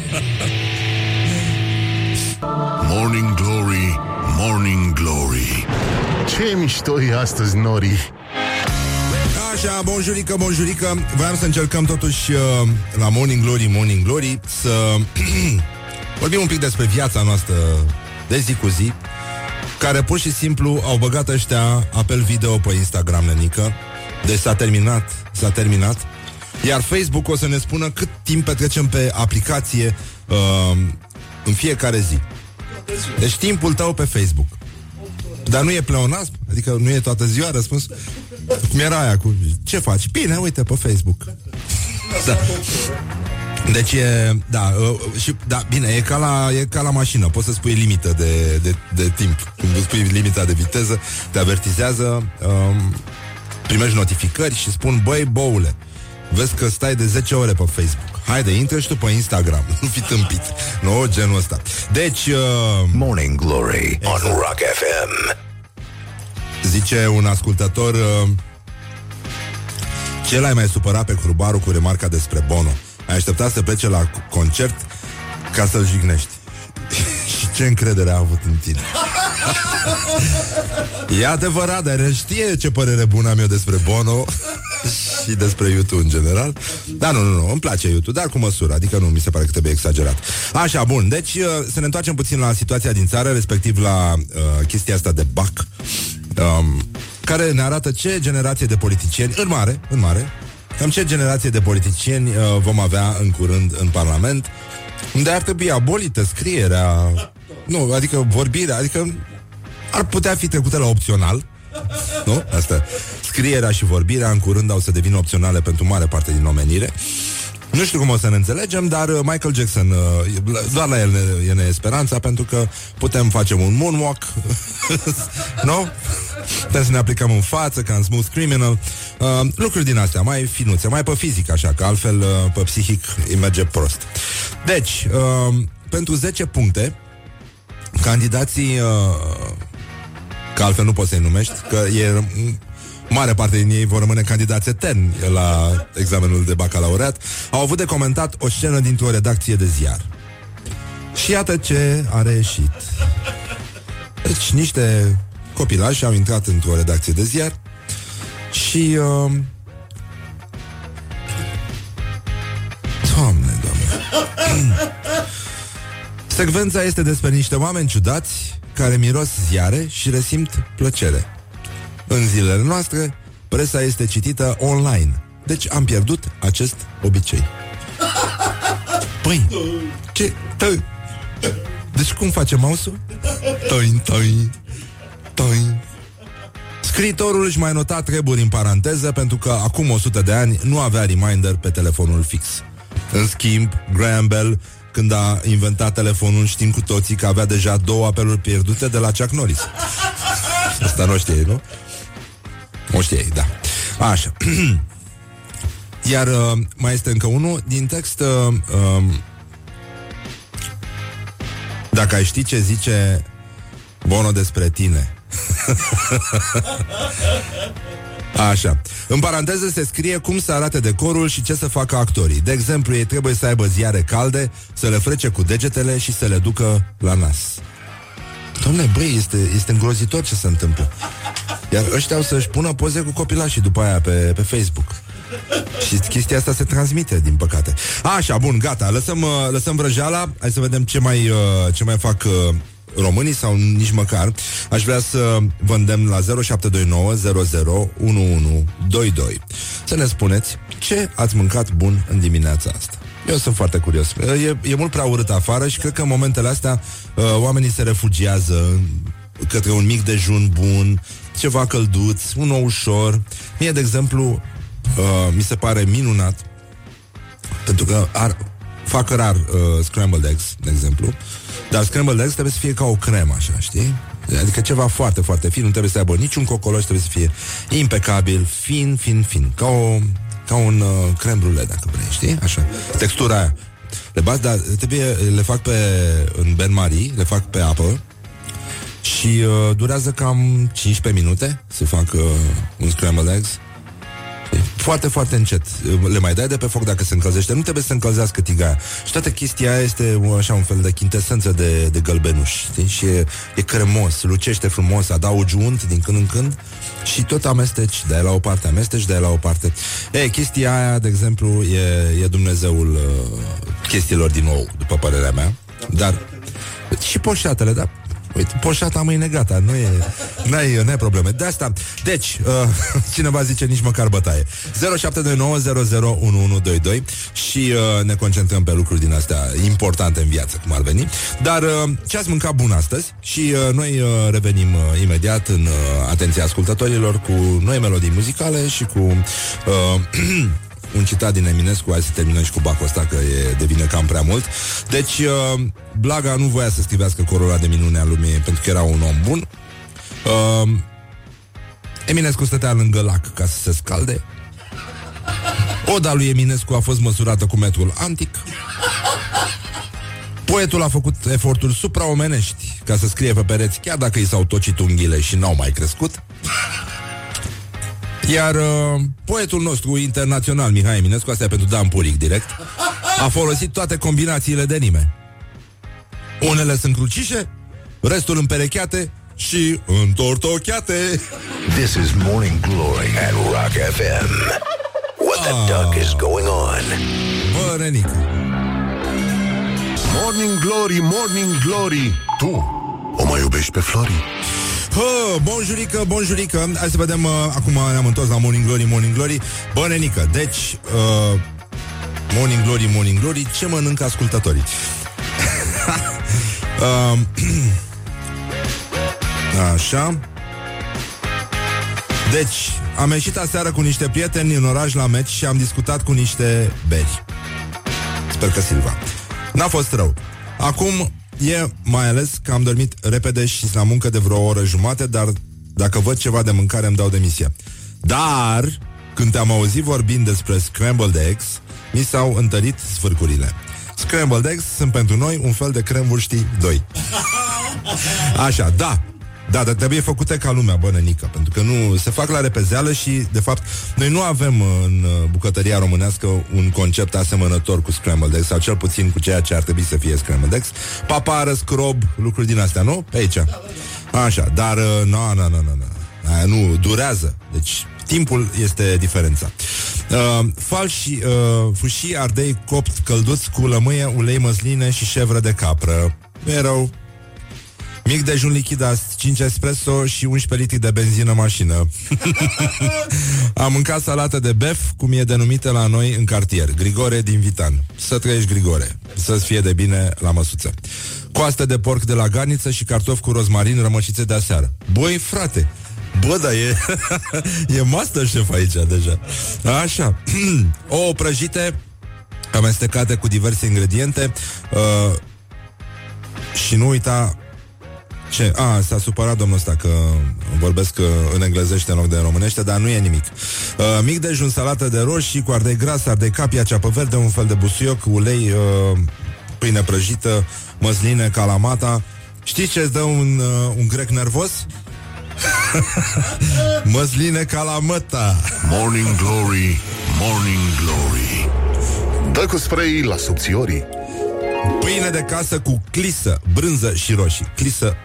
Morning Glory, Morning Glory Ce mișto e astăzi, Nori Așa, bonjurică, bonjurică Voiam să încercăm totuși uh, La Morning Glory, Morning Glory Să vorbim un pic despre viața noastră De zi cu zi Care pur și simplu au băgat ăștia Apel video pe Instagram, nenică Deci s-a terminat, s-a terminat Iar Facebook o să ne spună cât timp petrecem pe aplicație uh, În fiecare zi Deci timpul tău pe Facebook dar nu e pleonasm? Adică nu e toată ziua răspuns? Cum era aia cu... Ce faci? Bine, uite pe Facebook. Da. Deci e, da, uh, și, da, bine, e ca, la, e ca la mașină. Poți să spui limită de, de, de timp. Când îți spui limita de viteză Te avertizează um, Primești notificări și spun Băi, boule, vezi că stai de 10 ore pe Facebook. Haide, intră și tu pe Instagram. Nu fi tâmpit. Nu, genul ăsta. Deci, uh, Morning Glory on Rock FM. Zice un ascultător uh, Ce l-ai mai supărat pe Hrubaru cu remarca despre Bono? Ai așteptat să plece la concert ca să-l jignești. Și ce încredere a avut în tine. E adevărat, dar el știe ce părere bună am eu despre Bono Și despre YouTube în general. Da, nu, nu, nu, îmi place YouTube, dar cu măsură Adică nu mi se pare că trebuie exagerat. Așa, bun, deci uh, să ne întoarcem puțin la situația din țară Respectiv la uh, chestia asta de BAC um, care ne arată ce generație de politicieni, în mare, în mare, cam ce generație de politicieni uh, vom avea în curând în Parlament, unde ar trebui abolită scrierea, nu, adică vorbirea, adică ar putea fi trecută la opțional, nu? Asta. Scrierea și vorbirea în curând au să devină opționale pentru mare parte din omenire. Nu știu cum o să ne înțelegem, dar uh, Michael Jackson, uh, doar la el ne, e nesperanța, pentru că putem face un moonwalk, nu? Putem să ne aplicăm în față, ca în Smooth Criminal. Uh, lucruri din astea, mai finuțe, mai pe fizic, așa, că altfel uh, pe psihic îi merge prost. Deci, uh, pentru 10 puncte, candidații, uh, că altfel nu poți să-i numești, că e mare parte din ei vor rămâne candidați eterni la examenul de bacalaureat, au avut de comentat o scenă dintr-o redacție de ziar. Și iată ce a reieșit. Deci niște copilași au intrat într-o redacție de ziar și... Uh... Doamne, doamne. Secvența este despre niște oameni ciudați care miros ziare și resimt plăcere. În zilele noastre, presa este citită online. Deci am pierdut acest obicei. Păi, ce? Tă- deci cum face mouse-ul? Tăi, tăi, tăi. Scriitorul își mai nota treburi în paranteză pentru că acum 100 de ani nu avea reminder pe telefonul fix. În schimb, Graham Bell, când a inventat telefonul, știm cu toții că avea deja două apeluri pierdute de la Chuck Norris. Asta nu știi, nu? O știi, da. Așa. Iar uh, mai este încă unul din text. Uh, uh, dacă ai ști ce zice Bono despre tine. Așa. În paranteză se scrie cum să arate decorul și ce să facă actorii. De exemplu, ei trebuie să aibă ziare calde, să le frece cu degetele și să le ducă la nas. Doamne, băi, este, este îngrozitor ce se întâmplă. Iar ăștia au să-și pună poze cu copilașii după aia pe, pe Facebook. Și chestia asta se transmite, din păcate. Așa, bun, gata, lăsăm, uh, lăsăm vrăjeala Hai să vedem ce mai, uh, ce mai fac uh, românii sau nici măcar. Aș vrea să vă îndemn la 0729 00 1122 să ne spuneți ce ați mâncat bun în dimineața asta. Eu sunt foarte curios. E, e mult prea urât afară și cred că în momentele astea uh, oamenii se refugiază către un mic dejun bun, ceva călduț, un nou ușor. Mie, de exemplu, uh, mi se pare minunat pentru că ar, fac rar uh, scrambled eggs, de exemplu, dar scrambled eggs trebuie să fie ca o cremă, așa, știi? Adică ceva foarte, foarte fin, nu trebuie să aibă niciun cocoloș, trebuie să fie impecabil, fin, fin, fin, ca o ca un uh, creme brulee, dacă vrei, știi? Așa. Textura aia. Le bați, dar trebuie, le fac pe, în Ben Marie, le fac pe apă și uh, durează cam 15 minute să fac uh, un scrambled eggs. Foarte, foarte încet. Le mai dai de pe foc dacă se încălzește. Nu trebuie să se încălzească tigaia. Și toată chestia aia este uh, așa un fel de chintesență de, de gălbenuș. Știi? Și e, e cremos, lucește frumos, adaugi unt din când în când și tot amesteci, dai la o parte, amesteci, dai la o parte. E, chestia aia, de exemplu, e, e Dumnezeul uh, chestiilor din nou, după părerea mea. Dar și poșatele, da, Uite, poșata mâine gata, nu e, n-ai, n-ai probleme. De asta, deci, uh, cineva zice nici măcar bătaie. 0729001122 și uh, ne concentrăm pe lucruri din astea importante în viață, cum ar veni. Dar uh, ce ați mâncat bun astăzi? Și uh, noi uh, revenim uh, imediat în uh, atenția ascultătorilor cu noi melodii muzicale și cu uh, un citat din Eminescu, hai să terminăm și cu bacul ăsta, că e, devine cam prea mult. Deci, uh, Blaga nu voia să scrivească corola de minune a lumii, pentru că era un om bun. Uh, Eminescu stătea lângă lac ca să se scalde. Oda lui Eminescu a fost măsurată cu metrul antic. Poetul a făcut eforturi supraomenești ca să scrie pe pereți, chiar dacă i s-au tocit unghiile și n-au mai crescut. Iar uh, poetul nostru internațional, Mihai Eminescu, asta e pentru Dan Puric direct, a folosit toate combinațiile de nime. Unele sunt crucișe, restul împerecheate și întortocheate. This is Morning Glory at Rock FM. What the duck is going on? Bă, Renic, Morning Glory, Morning Glory Tu o mai iubești pe Flori? Hă, bonjurică, bonjurică Hai să vedem, uh, acum ne-am întors la Morning Glory, Morning Glory Bă, Renică, deci uh, Morning Glory, Morning Glory Ce mănâncă ascultătorii? uh, Așa Deci, am ieșit aseară cu niște prieteni în oraș la meci și am discutat cu niște beri. Sper că Silva. N-a fost rău. Acum e mai ales că am dormit repede și la muncă de vreo oră jumate, dar dacă văd ceva de mâncare îmi dau demisia. Dar, când te-am auzit vorbind despre scrambled eggs, mi s-au întărit sfârcurile. Scrambled eggs sunt pentru noi un fel de cremvârștii 2. Așa, da, da, dar trebuie făcute ca lumea, bănănică, pentru că nu se fac la repezeală și, de fapt, noi nu avem în uh, bucătăria românească un concept asemănător cu scrambled eggs, sau cel puțin cu ceea ce ar trebui să fie scrambled eggs. Papară, scrob, lucruri din astea, nu? Pe aici. Așa, dar, uh, nu, nu, nu, nu, nu. Aia nu, durează. Deci, timpul este diferența. Uh, falși, uh, fușii ardei copt călduți cu lămâie, ulei măsline și șevră de capră. Nu e rău, Mic dejun lichidat, 5 espresso și 11 litri de benzină mașină. Am mâncat salată de bef, cum e denumită la noi în cartier. Grigore din Vitan. Să trăiești, Grigore. Să-ți fie de bine la măsuță. Coaste de porc de la garniță și cartofi cu rozmarin rămășițe de aseară. Băi, frate, Bă, da, e, e Masterchef aici deja. Așa. Ouă prăjite, amestecate cu diverse ingrediente uh, și nu uita ce? A, s-a supărat domnul ăsta că vorbesc uh, în englezește în loc de în românește, dar nu e nimic. Uh, mic dejun, salată de roșii cu ardei gras, ardei capia, ceapă verde, un fel de busuioc, ulei, uh, pâine prăjită, măsline, calamata. Știți ce îți dă un, uh, un grec nervos? măsline calamata. Morning Glory, Morning Glory Dă cu spray la subțiorii Pâine de casă cu clisă, brânză și roșii. Clisă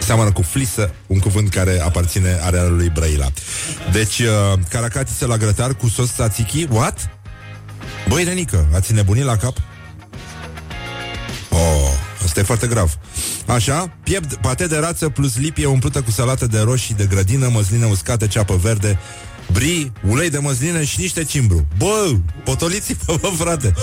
seamănă cu flisă, un cuvânt care aparține arealului Brăila. Deci, uh, caracatiță la grătar cu sos tzatziki, what? Băi, Renică, ați nebunit la cap? Oh, asta e foarte grav. Așa, piept, pate de rață plus lipie umplută cu salată de roșii de grădină, măsline uscate, ceapă verde, brie, ulei de măsline și niște cimbru. Bă, potoliți-vă, bă, frate!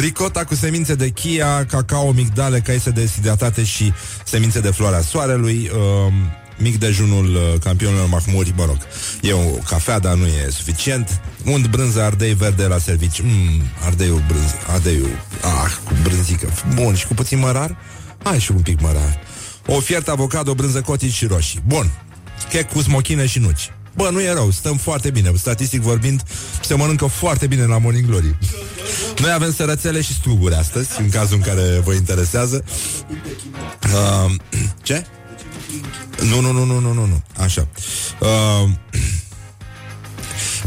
Ricota cu semințe de chia, cacao, migdale, caise deshidratate și semințe de floarea soarelui, uh, mic dejunul uh, campionilor mahmuri, mă rog, e o cafea, dar nu e suficient. Unt brânză, ardei verde la servici. Mm, ardeiul brânză, ardeiul, ah, cu brânzică. Bun, și cu puțin mărar? Hai și un pic mărar. O fiertă avocado, brânză cotici și roșii. Bun. Chec cu smochine și nuci. Bă, nu e rău, stăm foarte bine. Statistic vorbind, se mănâncă foarte bine la Morning Glory. Noi avem sărățele și struguri astăzi, în cazul în care vă interesează. Uh, ce? Nu, nu, nu, nu, nu, nu, nu. Așa. Uh,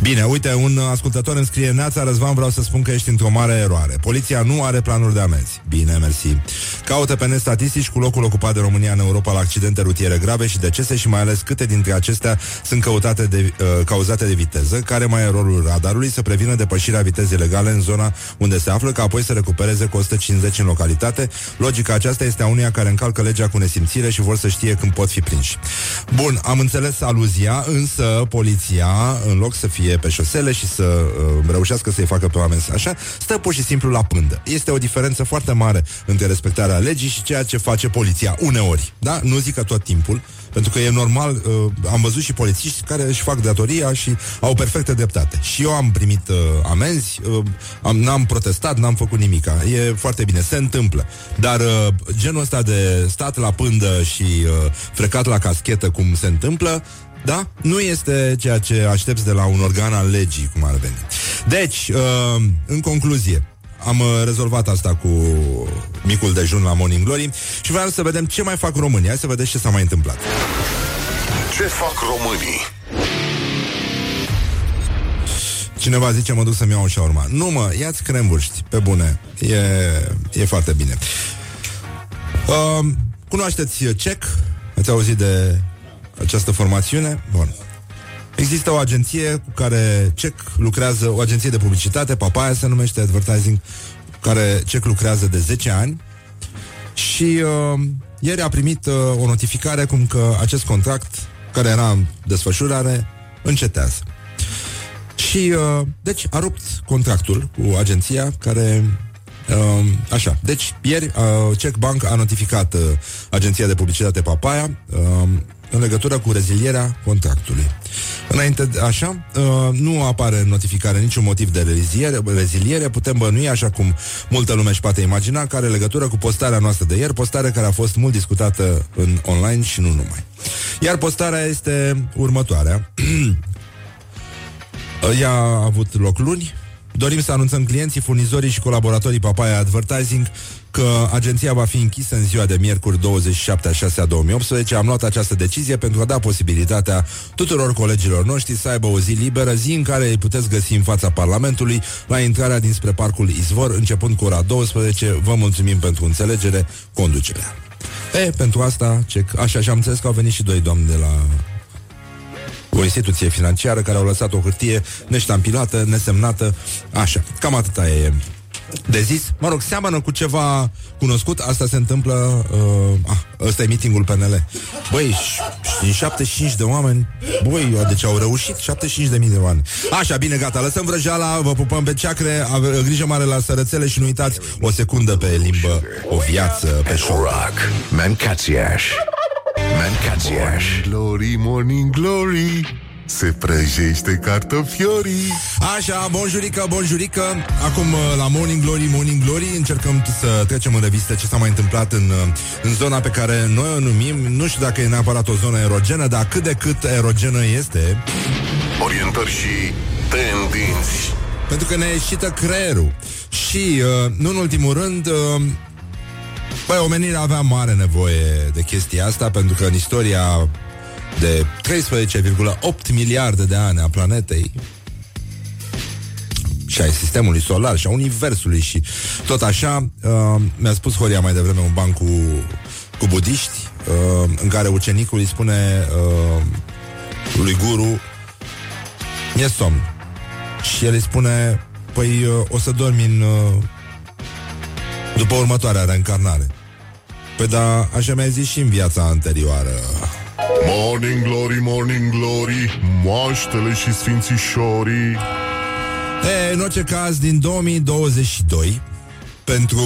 Bine, uite, un ascultător îmi scrie Neața Răzvan, vreau să spun că ești într-o mare eroare. Poliția nu are planuri de amenzi. Bine, mersi. Caută pe net statistici cu locul ocupat de România în Europa La accidente rutiere grave și decese Și mai ales câte dintre acestea sunt căutate de, uh, cauzate de viteză. Care mai e rolul radarului? Să prevină depășirea vitezei legale în zona unde se află Ca apoi să recupereze cu 150 în localitate. Logica aceasta este a unuia care încalcă legea cu nesimțire Și vor să știe când pot fi prinși. Bun, am înțeles aluzia Însă poliția, în loc să fie pe șosele și să uh, reușească să-i facă pe oameni așa, stă pur și simplu la pândă. Este o diferență foarte mare între respectarea legii și ceea ce face poliția uneori. Da? Nu zic că tot timpul, pentru că e normal, uh, am văzut și polițiști care își fac datoria și au perfectă dreptate. Și eu am primit uh, amenzi, uh, am, n-am protestat, n-am făcut nimica. E foarte bine, se întâmplă. Dar uh, genul ăsta de stat la pândă și uh, frecat la caschetă cum se întâmplă, da? Nu este ceea ce aștepți de la un organ al legii, cum ar veni. Deci, uh, în concluzie, am uh, rezolvat asta cu micul dejun la Morning Glory și vreau să vedem ce mai fac românii. Hai să vedem ce s-a mai întâmplat. Ce fac românii? Cineva zice, mă duc să-mi iau o șaurma. Nu mă, ia-ți cremburști, pe bune. E, e foarte bine. Uh, cunoașteți CEC? Ați auzit de această formațiune? Bun. Există o agenție cu care CEC lucrează, o agenție de publicitate, Papaya se numește Advertising, care CEC lucrează de 10 ani și uh, ieri a primit uh, o notificare cum că acest contract, care era în desfășurare, încetează. Și, uh, deci, a rupt contractul cu agenția care Uh, așa, deci ieri uh, Czech Bank a notificat uh, agenția de publicitate Papaya uh, în legătură cu rezilierea contractului. Înainte de așa, uh, nu apare în notificare niciun motiv de reziliere, reziliere, putem bănui, așa cum multă lume își poate imagina, care legătură cu postarea noastră de ieri, postare care a fost mult discutată în online și nu numai. Iar postarea este următoarea. Ea a avut loc luni, Dorim să anunțăm clienții, furnizorii și colaboratorii Papaya Advertising că agenția va fi închisă în ziua de miercuri 27 a 6 a 2018. Am luat această decizie pentru a da posibilitatea tuturor colegilor noștri să aibă o zi liberă, zi în care îi puteți găsi în fața Parlamentului la intrarea dinspre Parcul Izvor, începând cu ora 12. Vă mulțumim pentru înțelegere, conducerea. E, pentru asta, ce, așa și am înțeles că au venit și doi doamni de la o instituție financiară care au lăsat o hârtie neștampilată, nesemnată, așa. Cam atâta e de zis. Mă rog, seamănă cu ceva cunoscut. Asta se întâmplă... Uh, ah, ăsta e meetingul PNL. Băi, din 75 de oameni... Băi, deci au reușit 75 de mii de oameni. Așa, bine, gata, lăsăm vrăjeala, vă pupăm pe ceacre, ave, grijă mare la sărățele și nu uitați o secundă pe limbă, o viață pe show. Rock. Mancațiaș. Mancațiaș. Glory, morning glory Se prăjește cartofiorii. Așa, bonjurică, bonjurică. Acum uh, la Morning Glory, Morning Glory Încercăm să trecem în revistă ce s-a mai întâmplat în, uh, în zona pe care noi o numim. Nu știu dacă e neapărat o zonă erogenă Dar cât de cât erogenă este. Orientări și tendinți. Pentru că ne ieșită creierul. Și, uh, nu în ultimul rând uh, Băi, omenirea avea mare nevoie de chestia asta Pentru că în istoria de 13,8 miliarde de ani a planetei și ai sistemului solar și a universului și tot așa, uh, mi-a spus Horia mai devreme un ban cu, cu budiști, uh, în care ucenicul îi spune uh, lui guru, e somn. Și el îi spune, păi uh, o să dormi în, uh, după următoarea reîncarnare. Păi da, așa mi-ai zis și în viața anterioară. Morning glory, morning glory Moaștele și sfințișorii E, în orice caz, din 2022, pentru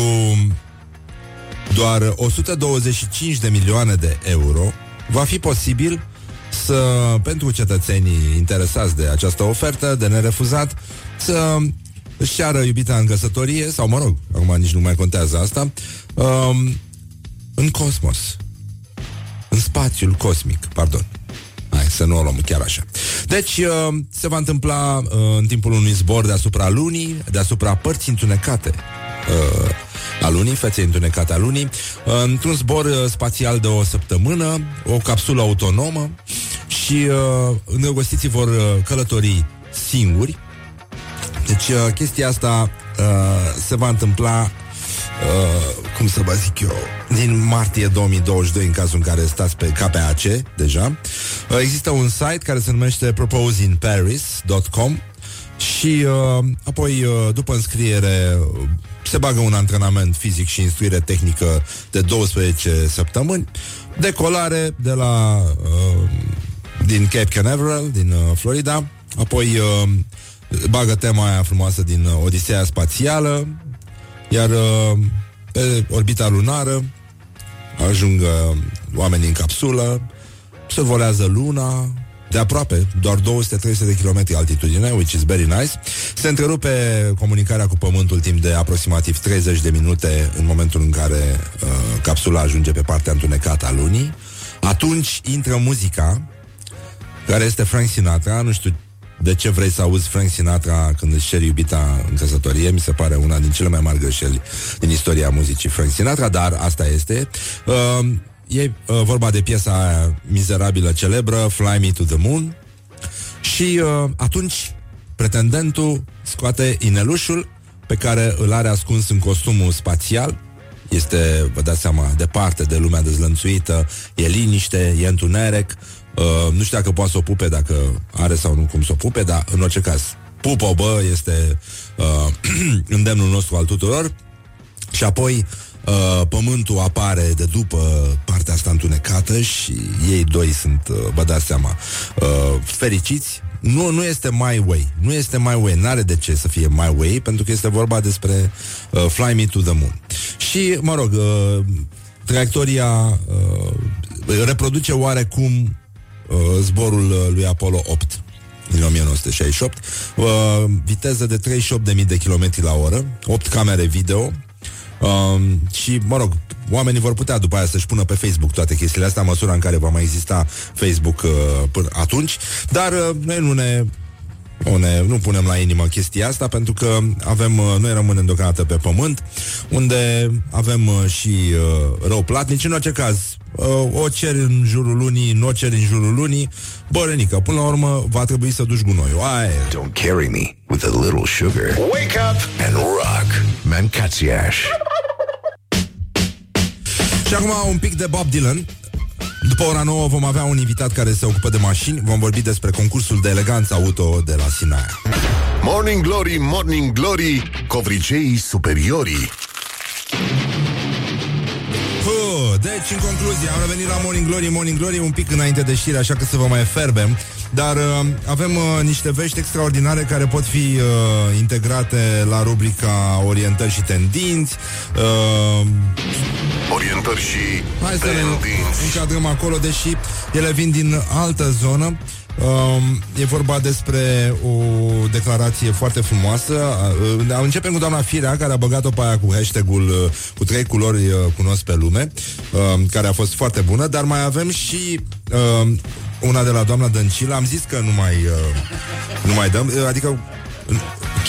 doar 125 de milioane de euro, va fi posibil să, pentru cetățenii interesați de această ofertă, de nerefuzat, să își ceară iubita în căsătorie, sau mă rog, acum nici nu mai contează asta, um, în cosmos. În spațiul cosmic, pardon. Hai să nu o luăm chiar așa. Deci uh, se va întâmpla uh, în timpul unui zbor deasupra lunii, deasupra părții întunecate uh, a lunii, feței întunecate a lunii, uh, într-un zbor uh, spațial de o săptămână, o capsulă autonomă și uh, îndrăgostiții vor uh, călători singuri. Deci uh, chestia asta uh, se va întâmpla Uh, cum să vă zic eu, din martie 2022, în cazul în care stați pe KPAC deja. Uh, există un site care se numește proposingparis.com și uh, apoi, uh, după înscriere, se bagă un antrenament fizic și instruire tehnică de 12 săptămâni, decolare de la uh, din Cape Canaveral, din uh, Florida, apoi uh, bagă tema aia frumoasă din uh, Odiseea Spațială, iar uh, pe orbita lunară ajung uh, oamenii în capsulă, survolează luna, de aproape, doar 200-300 de km altitudine, which is very nice. Se întrerupe comunicarea cu Pământul timp de aproximativ 30 de minute în momentul în care uh, capsula ajunge pe partea întunecată a lunii. Atunci intră muzica, care este Frank Sinatra, nu știu de ce vrei să auzi Frank Sinatra când își ceri iubita în căsătorie, mi se pare una din cele mai mari greșeli din istoria muzicii Frank Sinatra, dar asta este. Uh, e uh, vorba de piesa aia mizerabilă, celebră, Fly Me to the Moon. Și uh, atunci pretendentul scoate inelușul pe care îl are ascuns în costumul spațial. Este, vă dați seama, departe de lumea dezlănțuită, e liniște, e întuneric, Uh, nu știu dacă poate să o pupe, dacă are sau nu cum să o pupe, dar în orice caz, pupă bă, este uh, îndemnul nostru al tuturor. Și apoi uh, pământul apare de după partea asta întunecată și ei doi sunt, uh, vă dați seama, uh, fericiți. Nu, nu este My Way, nu este My Way, n-are de ce să fie My Way, pentru că este vorba despre uh, Fly Me to the Moon. Și, mă rog, uh, traiectoria uh, reproduce oarecum uh, zborul uh, lui Apollo 8 din 1968, uh, viteză de 38.000 de km la oră, 8 camere video. Uh, și, mă rog, oamenii vor putea după aia să-și pună pe Facebook toate chestiile astea, măsura în care va mai exista Facebook uh, până atunci, dar uh, noi nu ne nu, ne, nu punem la inimă chestia asta pentru că avem, uh, noi rămânem deocamdată pe pământ unde avem uh, și uh, rău platnici. În orice caz, uh, o ceri în jurul lunii, nu o ceri în jurul lunii. Bă, Renică, până la urmă va trebui să duci gunoiul. Aia e. Don't carry me with a little sugar. Wake up and rock. Mancațiaș. Și acum un pic de Bob Dylan. După ora 9 vom avea un invitat care se ocupă de mașini. Vom vorbi despre concursul de eleganță auto de la Sinaia. Morning Glory, Morning Glory, covriceii superiorii. Puh, deci, în concluzie, am revenit la Morning Glory, Morning Glory un pic înainte de știri, așa că să vă mai ferbem. Dar uh, avem uh, niște vești extraordinare care pot fi uh, integrate la rubrica Orientări și tendinți. Uh, Orientări și Hai să le tendinți. încadrăm acolo, deși ele vin din altă zonă. Um, e vorba despre o declarație foarte frumoasă. Uh, începem cu doamna Firea, care a băgat-o pe aia cu hashtag-ul uh, cu trei culori uh, cunosc pe lume, uh, care a fost foarte bună, dar mai avem și uh, una de la doamna Dăncilă. Am zis că nu mai, uh, nu mai dăm, uh, adică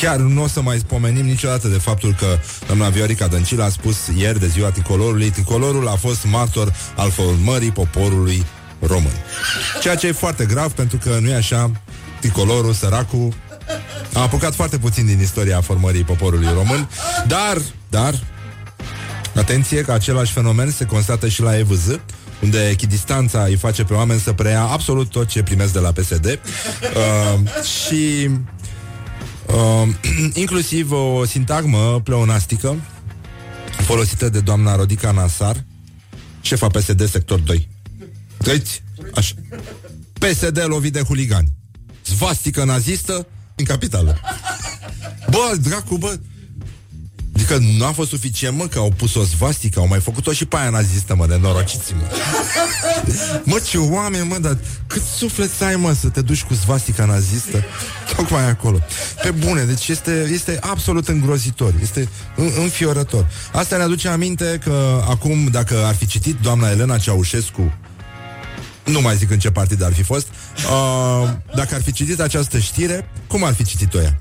Chiar nu o să mai spomenim niciodată de faptul că doamna Viorica Dăncilă a spus ieri de ziua tricolorului, tricolorul a fost martor al formării poporului român. Ceea ce e foarte grav pentru că nu e așa, tricolorul, săracul, a apucat foarte puțin din istoria formării poporului român, dar, dar, atenție că același fenomen se constată și la EVZ, unde echidistanța îi face pe oameni să preia absolut tot ce primesc de la PSD uh, și uh, inclusiv o sintagmă pleonastică folosită de doamna Rodica Nasar, șefa PSD sector 2. Trăiți? Așa. PSD lovit de huligani. Svastică nazistă în capitală. Bă, dracu, bă, Adică nu a fost suficient, mă, că au pus o svastică, au mai făcut-o și pe aia nazistă, mă, de norociți mă. mă, ce oameni, mă, dar cât suflet să ai, mă, să te duci cu svastica nazistă tocmai acolo. Pe bune, deci este, este absolut îngrozitor, este în, înfiorător. Asta ne aduce aminte că acum, dacă ar fi citit doamna Elena Ceaușescu nu mai zic în ce partid ar fi fost, uh, dacă ar fi citit această știre, cum ar fi citit-o ea?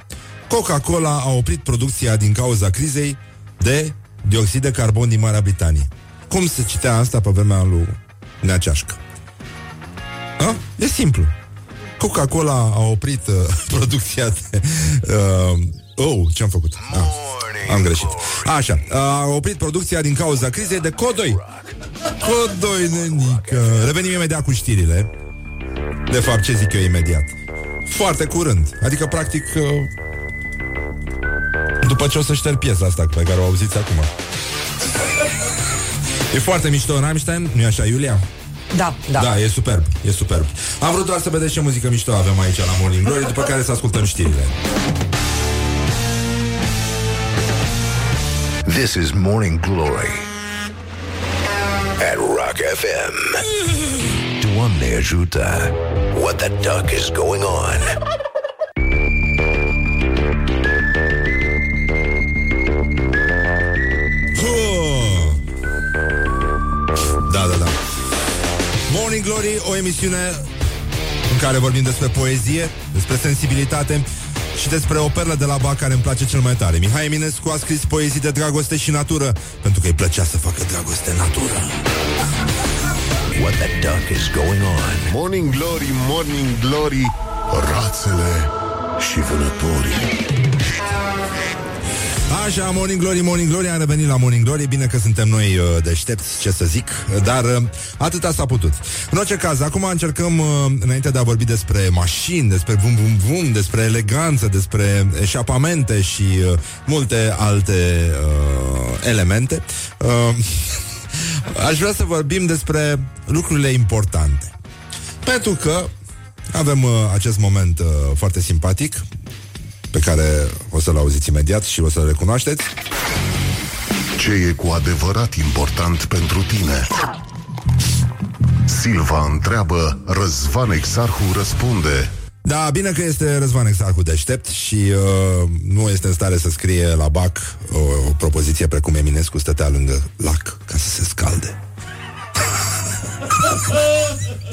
Coca-Cola a oprit producția din cauza crizei de dioxid de carbon din Marea Britanie. Cum se citea asta pe vremea lui Neaceașcă? A? E simplu. Coca-Cola a oprit uh, producția de... Uh, oh, ce-am făcut? Ah, am greșit. Așa, a oprit producția din cauza crizei de Codoi. Codoi, nenică. Revenim imediat cu știrile. De fapt, ce zic eu imediat? Foarte curând. Adică, practic, uh, după ce o să șterg piesa asta pe care o auziți acum. E foarte mișto în Rammstein, nu-i așa, Iulia? Da, da. Da, e superb, e superb. Am vrut doar să vedeți ce muzică mișto avem aici la Morning Glory, după care să ascultăm știrile. This is Morning Glory at Rock FM. Doamne ajută! What the duck is going on? Da, da, da. Morning Glory, o emisiune în care vorbim despre poezie, despre sensibilitate și despre o perlă de la Bac care îmi place cel mai tare. Mihai Eminescu a scris poezii de dragoste și natură, pentru că îi plăcea să facă dragoste în natură. What the duck is going on? Morning Glory, Morning Glory, rațele și vânătorii. Așa, Morning Glory, Morning Glory, am revenit la Morning Glory. Bine că suntem noi uh, deștepți, ce să zic Dar uh, atâta s-a putut. În orice caz, acum încercăm uh, Înainte de a vorbi despre mașini, despre vum vum vum Despre eleganță, despre eșapamente Și uh, multe alte uh, elemente. Uh, Aș vrea să vorbim despre lucrurile importante. Pentru că avem uh, acest moment uh, foarte simpatic pe care o să-l auziți imediat și o să-l recunoașteți. Ce e cu adevărat important pentru tine? Silva întreabă, Răzvan Exarhu răspunde. Da, bine că este Răzvan Exarhu deștept și uh, nu este în stare să scrie la BAC o, o propoziție precum Eminescu stătea lângă lac ca să se scalde.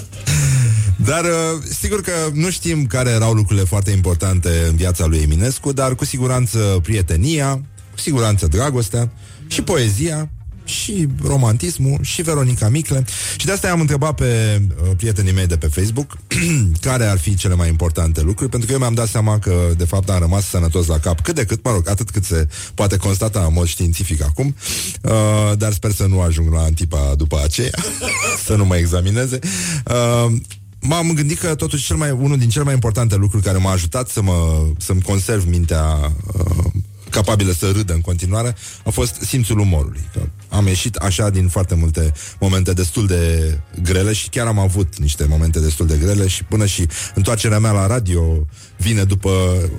Dar uh, sigur că nu știm care erau lucrurile foarte importante în viața lui Eminescu, dar cu siguranță prietenia, cu siguranță dragostea și poezia și romantismul și Veronica Micle și de asta i-am întrebat pe uh, prietenii mei de pe Facebook care ar fi cele mai importante lucruri, pentru că eu mi-am dat seama că de fapt am rămas sănătos la cap cât de cât, mă rog, atât cât se poate constata în mod științific acum, uh, dar sper să nu ajung la antipa după aceea, să nu mă examineze. Uh, M-am gândit că totuși cel mai, unul din cele mai importante lucruri care m-a ajutat să mă, să-mi conserv mintea uh, capabilă să râdă în continuare a fost simțul umorului. Că am ieșit așa din foarte multe momente destul de grele și chiar am avut niște momente destul de grele și până și întoarcerea mea la radio vine după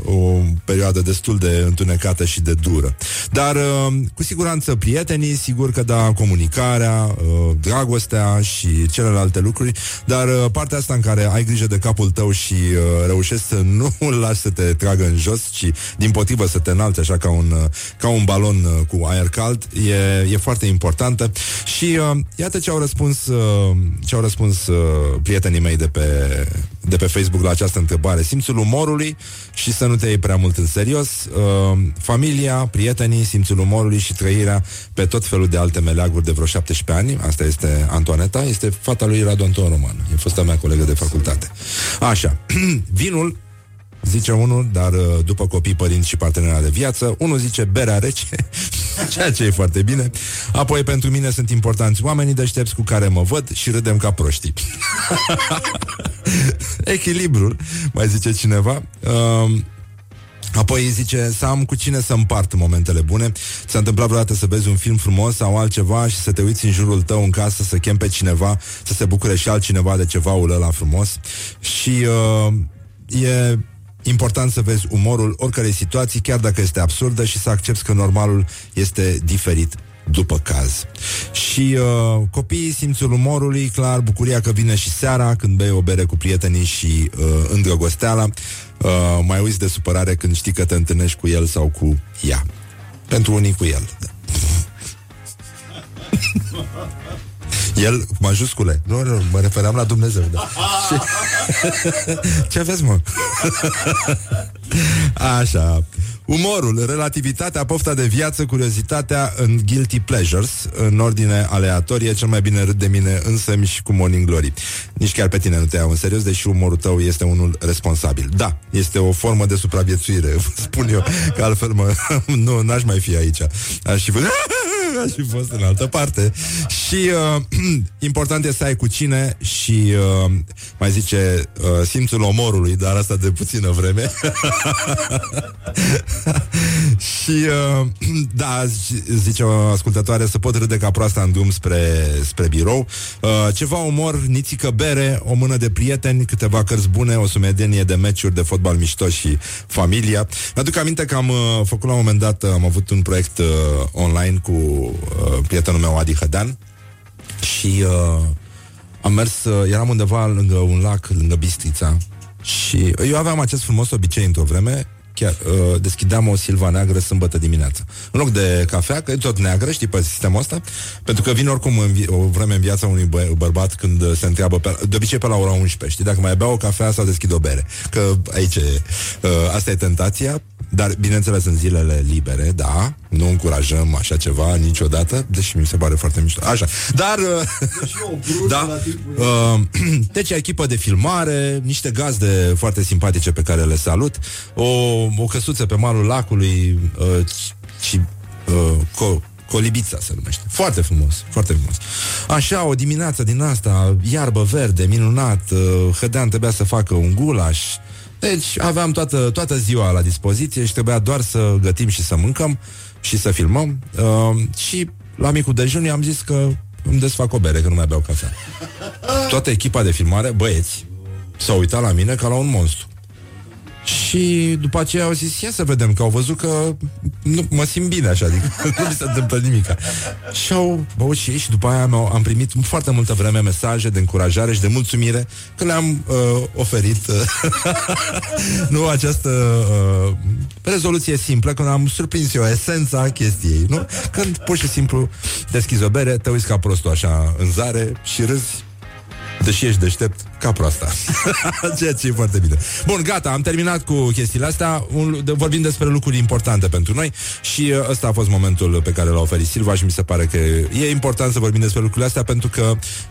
o perioadă destul de întunecată și de dură. Dar uh, cu siguranță prietenii, sigur că da, comunicarea, uh, dragostea și celelalte lucruri, dar uh, partea asta în care ai grijă de capul tău și reușești să nu îl lași să te tragă în jos, ci din potrivă să te înalți așa ca un, ca un balon cu aer cald, e, e foarte importantă. Și iată ce au răspuns, ce au răspuns prietenii mei de pe, de pe Facebook la această întrebare. Simțul umorului și să nu te iei prea mult în serios, uh, familia, prietenii, simțul umorului și trăirea pe tot felul de alte meleaguri de vreo 17 ani. Asta este Antoaneta, este fata lui Radu Anton Roman. E fosta mea colegă de facultate. Așa, vinul Zice unul, dar uh, după copii, părinți și partenera de viață Unul zice berea rece. Ceea ce e foarte bine. Apoi pentru mine sunt importanți oamenii deștepți Cu care mă văd și râdem ca proștii. Echilibrul Mai zice cineva. Uh, Apoi zice să am cu cine să împart momentele bune. S-a întâmplat vreodată să vezi un film frumos Sau altceva și să te uiți în jurul tău în casă Să chem pe cineva Să se bucure și altcineva de cevaul ăla frumos? Și uh, e important să vezi umorul oricărei situații, chiar dacă este absurdă și să accepti că normalul este diferit după caz. Și uh, copiii simțul umorului, clar, bucuria că vine și seara când bei o bere cu prietenii și uh, îndrăgosteala, uh, mai uiți de supărare când știi că te întâlnești cu el sau cu ea. Pentru unii cu el. Da. El, cu majuscule. Nu, nu, mă refeream la Dumnezeu. Da. Și... Ce vezi, mă? Așa. Umorul, relativitatea, pofta de viață, curiozitatea în guilty pleasures, în ordine aleatorie, cel mai bine râd de mine însă și cu Morning Glory. Nici chiar pe tine nu te iau în serios, deși umorul tău este unul responsabil. Da, este o formă de supraviețuire, vă spun eu, că altfel mă, nu, n-aș mai fi aici. Aș fi fost, aș fi fost în altă parte. Și uh, important este să ai cu cine și uh, mai zice uh, simțul omorului, dar asta de puțină vreme. și uh, da, zice o ascultătoare să pot râde ca proasta în drum spre, spre birou. Uh, ceva umor, nițică bere, o mână de prieteni, câteva cărți bune, o sumedenie de meciuri de fotbal mișto și familia. Mi-aduc aminte că am uh, făcut la un moment dat, am avut un proiect uh, online cu uh, prietenul meu Adi Hădean și uh, am mers, uh, eram undeva lângă un lac, lângă Bistrița și eu aveam acest frumos obicei într-o vreme chiar uh, deschideam o silva neagră sâmbătă dimineața. În loc de cafea, că e tot neagră, știi, pe sistemul ăsta, pentru că vin oricum în vi- o vreme în viața unui bă- bărbat când se întreabă, pe, de obicei pe la ora 11, știi, dacă mai bea o cafea sau deschid o bere. Că aici e, uh, asta e tentația, dar bineînțeles în zilele libere, da, nu încurajăm așa ceva niciodată, deși mi se pare foarte mișto. Așa, dar... Uh, da, uh, deci echipă de filmare, niște gazde foarte simpatice pe care le salut, o, o căsuță pe malul lacului uh, și uh, co- Colibița se numește. Foarte frumos, foarte frumos. Așa, o dimineață din asta, iarbă verde, minunat, uh, Hădean trebuia să facă un gulaș. Deci aveam toată, toată ziua la dispoziție și trebuia doar să gătim și să mâncăm și să filmăm. Uh, și la micul dejun am zis că îmi desfac o bere, că nu mai beau cafea. Toată echipa de filmare, băieți, s-au uitat la mine ca la un monstru. Și după aceea au zis, ia să vedem, că au văzut că nu, mă simt bine așa, adică nu mi se întâmplă nimic. Și au băut și ei și după aia am, am primit foarte multă vreme mesaje de încurajare și de mulțumire că le-am uh, oferit uh, nu această uh, rezoluție simplă, când am surprins eu esența chestiei, nu? Când pur și simplu deschizi o bere, te uiți ca prostul așa în zare și râzi Deși ești deștept, ca proasta. Ceea ce e foarte bine. Bun, gata, am terminat cu chestiile astea. Un, de, vorbim despre lucruri importante pentru noi și uh, ăsta a fost momentul pe care l-a oferit Silva și mi se pare că e important să vorbim despre lucrurile astea pentru că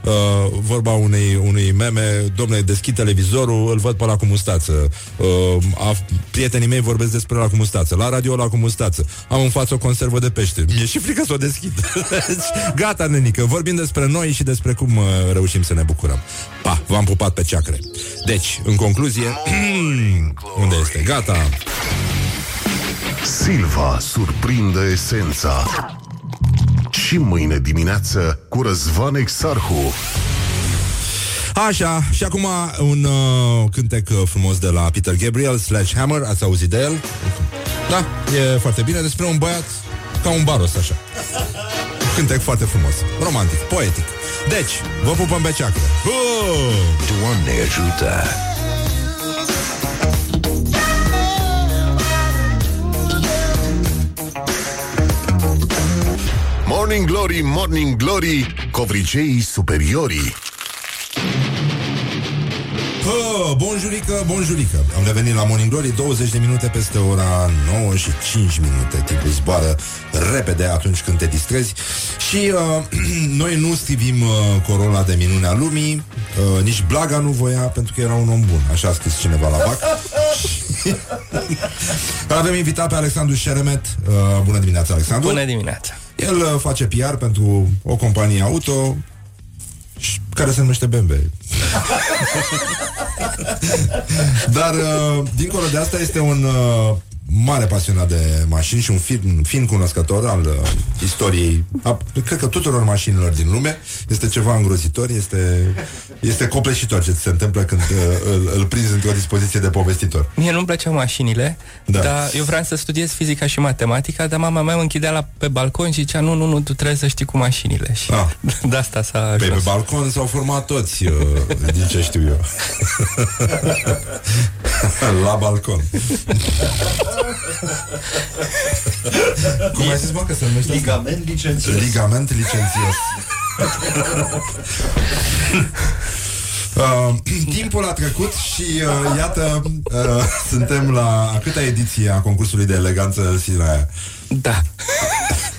uh, vorba unei, unui meme, domnule, deschid televizorul, îl văd pe la cu mustață. Uh, a, prietenii mei vorbesc despre la cu mustață. La radio la cu mustață. Am în față o conservă de pește. Mi-e și frică să o deschid. Deci, gata, nenică. Vorbim despre noi și despre cum uh, reușim să ne bucurăm. Pa, v-am pupat pe ceacre. Deci, în concluzie, unde este? Gata. Silva surprinde esența. Și mâine dimineață cu Răzvan Exarhu. Așa, și acum un uh, cântec uh, frumos de la Peter Gabriel, Sledgehammer, ați auzit de el? Da, e foarte bine, despre un băiat ca un baros, așa. Cântec foarte frumos, romantic, poetic. Deci, vă pupăm pe ceacră. Uh! Doamne ajută! Morning Glory, Morning Glory, covriceii superiorii. Oh, bonjurică, bonjurică. Am revenit la Morning Glory 20 de minute peste ora 9 și 5 minute. Timpul zboară repede atunci când te distrezi. Și uh, noi nu scrivim uh, Corola de minunea lumii. Uh, Nici Blaga nu voia pentru că era un om bun. Așa a scris cineva la BAC Avem invitat pe Alexandru Șeremet. Uh, Bună dimineața, Alexandru. Bună dimineața! El uh, face PR pentru o companie auto și- care se numește BMW. Dar, uh, dincolo de asta, este un uh, mare pasionat de mașini și un fin, fin cunoscător al uh, istoriei, a, cred că tuturor mașinilor din lume. Este ceva îngrozitor, este, este copleșitor ce ți se întâmplă când uh, îl, îl prinzi într-o dispoziție de povestitor. Mie nu-mi plăceau mașinile, Da. da. dar eu vreau să studiez fizica și matematica, dar mama mea mă închidea la, pe balcon și zicea, nu, nu, nu, tu trebuie să știi cu mașinile. Și Ah. de asta s-a Pe, pe ajuns. balcon s-au format toți, uh, din ce știu eu. La balcon. Cum ai zis, mă, că se numește asta? Ligament licențios. Ligament licențios. Uh, timpul a trecut și uh, iată, uh, suntem la a câta ediție a concursului de eleganță Sinaia? Da.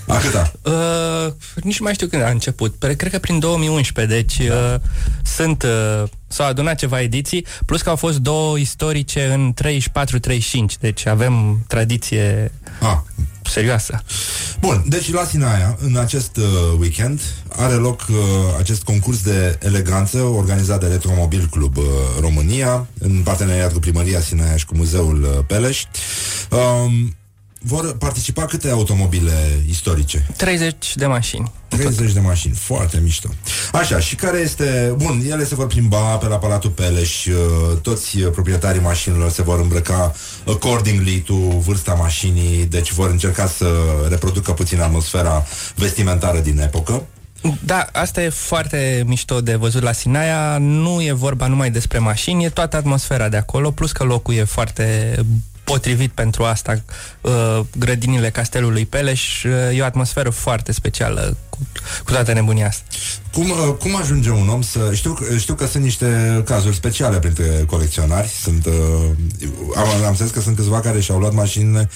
A câta? Uh, nici nu mai știu când a început. Pre- Cred că prin 2011, deci uh, sunt... Uh, s-au adunat ceva ediții, plus că au fost două istorice în 34-35, deci avem tradiție Ah, serioasă. Bun, deci la Sinaia, în acest uh, weekend, are loc uh, acest concurs de eleganță organizat de Retromobil Club uh, România, în parteneriat cu Primăria Sinaia și cu Muzeul uh, Peleș. Um, vor participa câte automobile istorice? 30 de mașini. 30 de mașini, foarte mișto. Așa, și care este... Bun, ele se vor plimba pe la Palatul Peleș, uh, toți uh, proprietarii mașinilor se vor îmbrăca accordingly to vârsta mașinii, deci vor încerca să reproducă puțin atmosfera vestimentară din epocă. Da, asta e foarte mișto de văzut la Sinaia. Nu e vorba numai despre mașini, e toată atmosfera de acolo, plus că locul e foarte potrivit pentru asta. Uh, grădinile Castelului Peleș uh, e o atmosferă foarte specială cu, cu toată nebunia asta. Cum, uh, cum ajunge un om să... Știu, că- știu că sunt niște cazuri speciale printre colecționari. Sunt, uh, am, am înțeles că sunt câțiva care și-au luat mașinile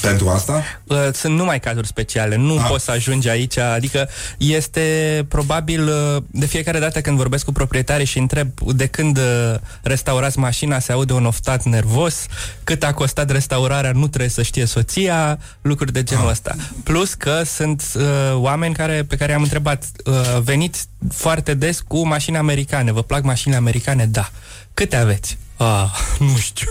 pentru asta. Uh, Sunt numai cazuri speciale, nu Ah. poți să ajungi aici, adică este probabil uh, de fiecare dată când vorbesc cu proprietarii și întreb de când uh, restaurați mașina, se aude un oftat nervos, cât a costat restaurarea, nu trebuie să știe soția, lucruri de genul Ah. ăsta. Plus că sunt uh, oameni care, pe care i-am întrebat, uh, veniți foarte des cu mașini americane, vă plac mașinile americane? Da. Câte aveți? Ah, nu știu.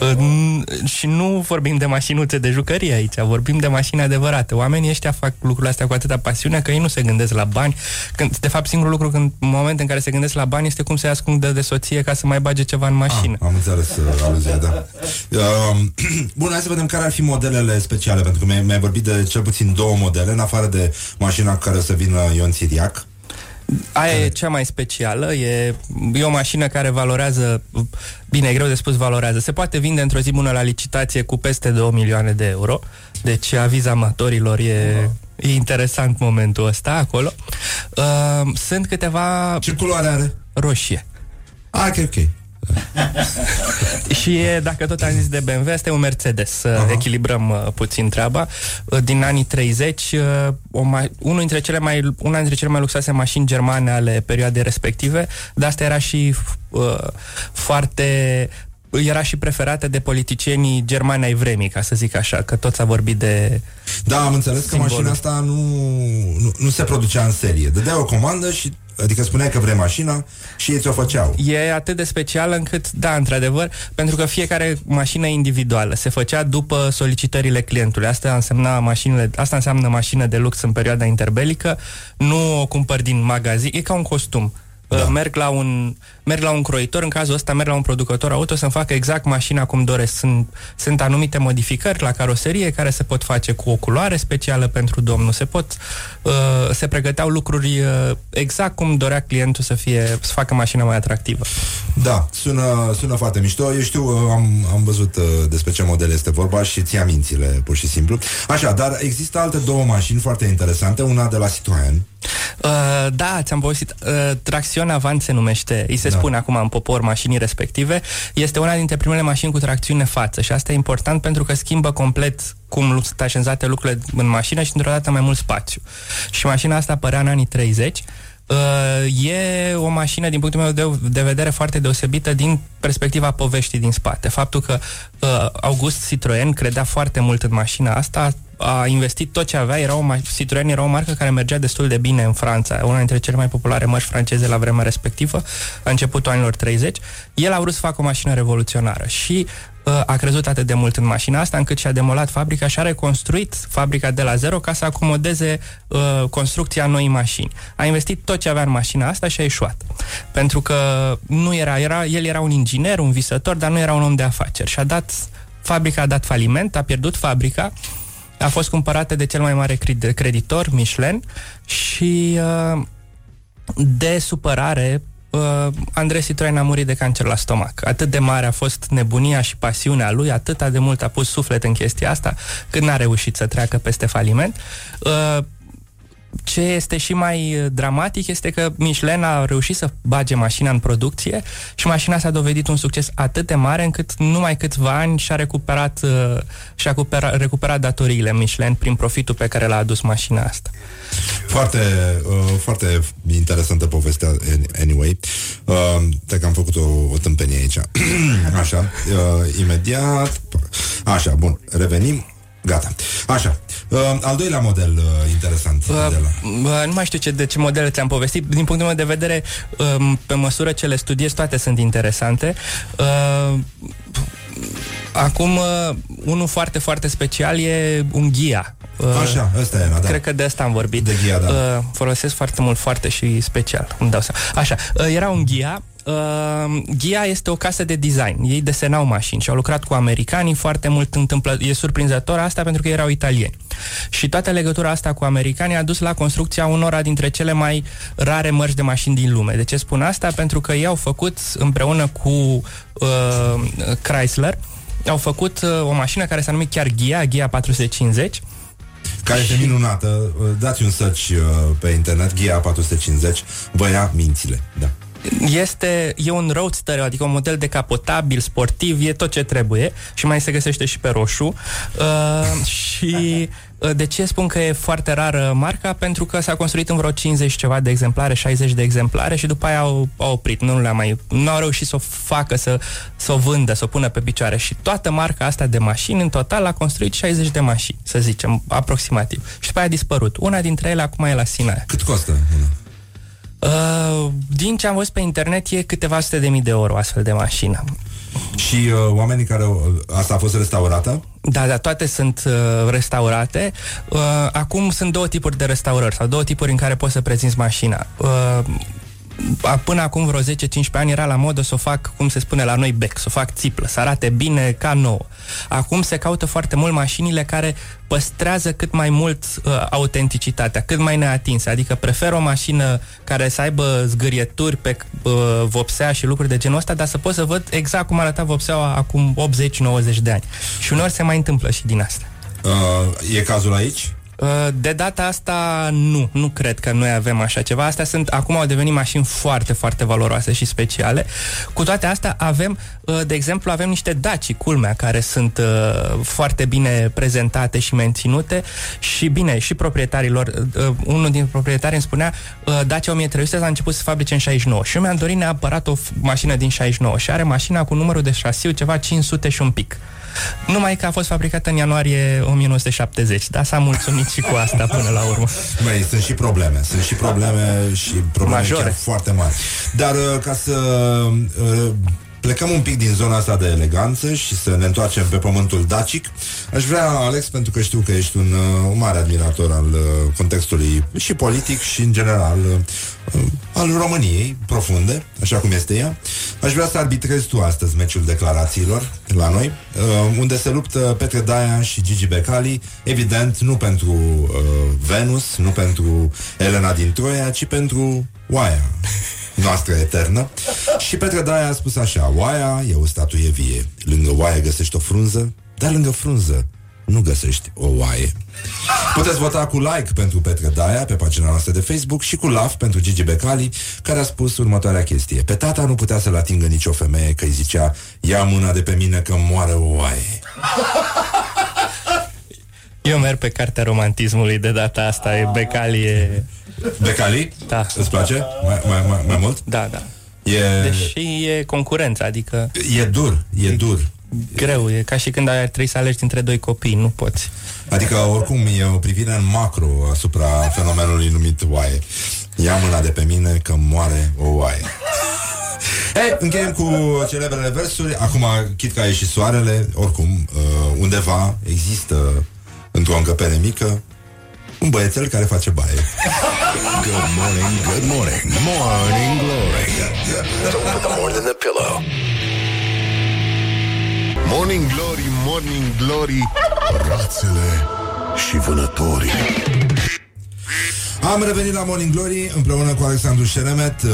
Uh, n- și nu vorbim de mașinuțe de jucărie aici, vorbim de mașini adevărate. Oamenii ăștia fac lucrurile astea cu atâta pasiune că ei nu se gândesc la bani. Când, de fapt, singurul lucru când, în momentul în care se gândesc la bani este cum să-i ascundă de soție ca să mai bage ceva în mașină. Ah, am înțeles uh, aluzia, da. Uh, bun, hai să vedem care ar fi modelele speciale, pentru că mi-ai, mi-ai vorbit de cel puțin două modele, în afară de mașina cu care o să vină Ion Țiriac. Aia e cea mai specială, e, e o mașină care valorează, bine, e greu de spus valorează, se poate vinde într-o zi bună la licitație cu peste 2 milioane de euro, deci aviz amatorilor e, e interesant momentul ăsta acolo. Uh, sunt câteva Ce culoare are? roșie. Ah, ok, ok. Și e, dacă tot am zis de BMW, este un Mercedes, să Aha. echilibrăm uh, puțin treaba. Uh, din anii 30, uh, o mai, unul dintre cele mai, una dintre cele mai luxoase mașini germane ale perioadei respective, dar asta era și uh, foarte era și preferată de politicienii germani ai vremii, ca să zic așa, că tot s-a vorbit de... Da, am înțeles că Simbolul. mașina asta nu, nu, nu se producea în serie. Dădeai o comandă și Adică spuneai că vrei mașina și ei ți-o făceau. E atât de specială încât, da, într-adevăr, pentru că fiecare mașină individuală se făcea după solicitările clientului. Asta însemna mașinile, asta înseamnă mașină de lux în perioada interbelică, nu o cumpăr din magazin, e ca un costum. Da. Merg, la un, merg la un croitor, în cazul ăsta merg la un producător auto să-mi facă exact mașina cum doresc. Sunt, sunt anumite modificări la caroserie care se pot face cu o culoare specială pentru domnul. Se pot, uh, se pregăteau lucruri uh, exact cum dorea clientul să fie, să facă mașina mai atractivă. Da, sună, sună foarte mișto. Eu știu, uh, am, am văzut uh, despre ce model este vorba și ți mințile, pur și simplu. Așa, dar există alte două mașini foarte interesante, una de la Citroen. Uh, da, ți-am povestit. Uh, tracțiune Avant se numește, îi se Da. Da. spune acum în popor mașinii respective. Este una dintre primele mașini cu tracțiune față și asta e important pentru că schimbă complet cum sunt așezate lucrurile în mașină și într-o dată mai mult spațiu. Și mașina asta apărea în anii 30. Uh, e o mașină, din punctul meu de, de vedere, foarte deosebită din perspectiva poveștii din spate. Faptul că uh, August Citroen credea foarte mult în mașina asta, a investit tot ce avea, era o ma- Citroen era o marcă care mergea destul de bine în Franța, una dintre cele mai populare mărci franceze la vremea respectivă, la începutul anilor 30. El a vrut să facă o mașină revoluționară și uh, a crezut atât de mult în mașina asta încât și-a demolat fabrica și a reconstruit fabrica de la zero ca să acomodeze uh, construcția noii mașini. A investit tot ce avea în mașina asta și a ieșuat. Pentru că nu era, era, el era un inginer, un visător, dar nu era un om de afaceri. Și a dat, fabrica a dat faliment, a pierdut fabrica, a fost cumpărată de cel mai mare cred- creditor, Michelin, și uh, de supărare uh, Andrei Citroen a murit de cancer la stomac. Atât de mare a fost nebunia și pasiunea lui, atât de mult a pus suflet în chestia asta, când n-a reușit să treacă peste faliment. Uh, ce este și mai uh, dramatic este că Michelin a reușit să bage mașina în producție și mașina s-a dovedit un succes atât de mare încât numai câțiva ani și-a recuperat, uh, și-a recuperat, recuperat datoriile Michelin prin profitul pe care l-a adus mașina asta. Foarte, uh, foarte interesantă povestea anyway. Uh, că am făcut o, o tâmpenie aici. Așa, uh, imediat. Așa, bun, revenim. Gata. Așa. Uh, al doilea model uh, interesant. Uh, uh, nu mai știu ce, de ce modele ți-am povestit. Din punctul meu de vedere, uh, pe măsură ce le studiez, toate sunt interesante. Uh, acum, uh, unul foarte, foarte special e un ghia. Uh, Așa, ăsta era, da. Cred că de asta am vorbit. De ghia, da. Uh, folosesc foarte mult, foarte și special, îmi dau seama. Așa, uh, era un ghia Uh, Ghia este o casă de design. Ei desenau mașini și au lucrat cu americanii foarte mult întâmplă. E surprinzător asta pentru că erau italieni. Și toată legătura asta cu americanii a dus la construcția unora dintre cele mai rare mărci de mașini din lume. De ce spun asta? Pentru că ei au făcut împreună cu uh, Chrysler au făcut uh, o mașină care s-a numit chiar Ghia, Ghia 450 care este minunată. Dați un search uh, pe internet, Ghia 450, vă ia mințile. Da este, e un roadster, adică un model decapotabil, sportiv, e tot ce trebuie și mai se găsește și pe roșu. Uh, și uh, de ce spun că e foarte rară marca? Pentru că s-a construit în vreo 50 ceva de exemplare, 60 de exemplare și după aia au, au oprit. Nu le-a mai, nu au reușit să o facă, să, să o vândă, să o pună pe picioare. Și toată marca asta de mașini, în total, a construit 60 de mașini, să zicem, aproximativ. Și după aia a dispărut. Una dintre ele acum e la Sina. Cât costă? Uh, din ce am văzut pe internet e câteva sute de mii de euro astfel de mașină. Și uh, oamenii care... Asta a fost restaurată? Da, da, toate sunt uh, restaurate. Uh, acum sunt două tipuri de restaurări sau două tipuri în care poți să prezinți mașina. Uh, până acum vreo 10-15 ani era la modă să o fac, cum se spune la noi, bec, să o fac țiplă, să arate bine ca nouă. Acum se caută foarte mult mașinile care păstrează cât mai mult uh, autenticitatea, cât mai neatinse. Adică prefer o mașină care să aibă zgârieturi pe uh, vopsea și lucruri de genul ăsta, dar să pot să văd exact cum arăta vopseaua acum 80-90 de ani. Și uneori se mai întâmplă și din asta. Uh, e cazul aici? Uh, de data asta nu, nu cred că noi avem așa ceva. Astea sunt, acum au devenit mașini foarte, foarte valoroase și speciale. Cu toate astea avem, uh, de exemplu, avem niște Daci, culmea, care sunt uh, foarte bine prezentate și menținute și bine, și proprietarilor. Unul din proprietari îmi spunea Dacia 1300 a început să fabrice în 69 și eu mi-am dorit neapărat o mașină din 69 și are mașina cu numărul de șasiu ceva 500 și un pic. Numai că a fost fabricată în ianuarie 1970, dar s-a mulțumit și cu asta până la urmă. Băi, sunt și probleme, sunt și probleme și probleme Majore. chiar foarte mari. Dar uh, ca să uh, plecăm un pic din zona asta de eleganță și să ne întoarcem pe pământul dacic. Aș vrea, Alex, pentru că știu că ești un, uh, un mare admirator al uh, contextului și politic și, în general, uh, al României profunde, așa cum este ea, aș vrea să arbitrezi tu astăzi meciul declarațiilor la noi, unde se luptă Petre Daia și Gigi Becali, evident, nu pentru uh, Venus, nu pentru Elena din Troia, ci pentru Oaia noastră eternă. Și Petre Daia a spus așa, oaia e o statuie vie. Lângă oaia găsești o frunză, dar lângă frunză nu găsești o oaie. Puteți vota cu like pentru Petre Daia pe pagina noastră de Facebook și cu love pentru Gigi Becali, care a spus următoarea chestie. Pe tata nu putea să-l atingă nicio femeie, că îi zicea, ia mâna de pe mine că moare o oaie. Eu merg pe cartea romantismului de data asta, e Becali e... Becali? Da. Îți place? Mai, mai, mai, mai mult? Da, da. E... Deși e concurență, adică... E dur, e, e dur. Greu, e ca și când ai trei să alegi dintre doi copii, nu poți. Adică, oricum, e o privire în macro asupra fenomenului numit oaie. Ia mâna de pe mine că moare o oaie. Ei, încheiem cu celebrele versuri. Acum, chit că a ieșit soarele, oricum, uh, undeva există într-o încăpere mică un băiețel care face baie. Good morning, good morning, morning glory. Don't put the more than the pillow. Morning glory, morning glory, rațele și vânătorii. Am revenit la Morning Glory împreună cu Alexandru Șeremet, uh,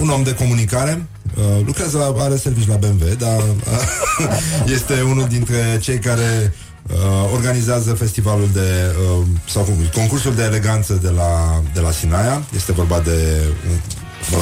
un om de comunicare. Uh, lucrează, are servici la BMW, dar uh, este unul dintre cei care uh, organizează festivalul de uh, sau cum, concursul de eleganță de la, de la Sinaia. Este vorba de uh,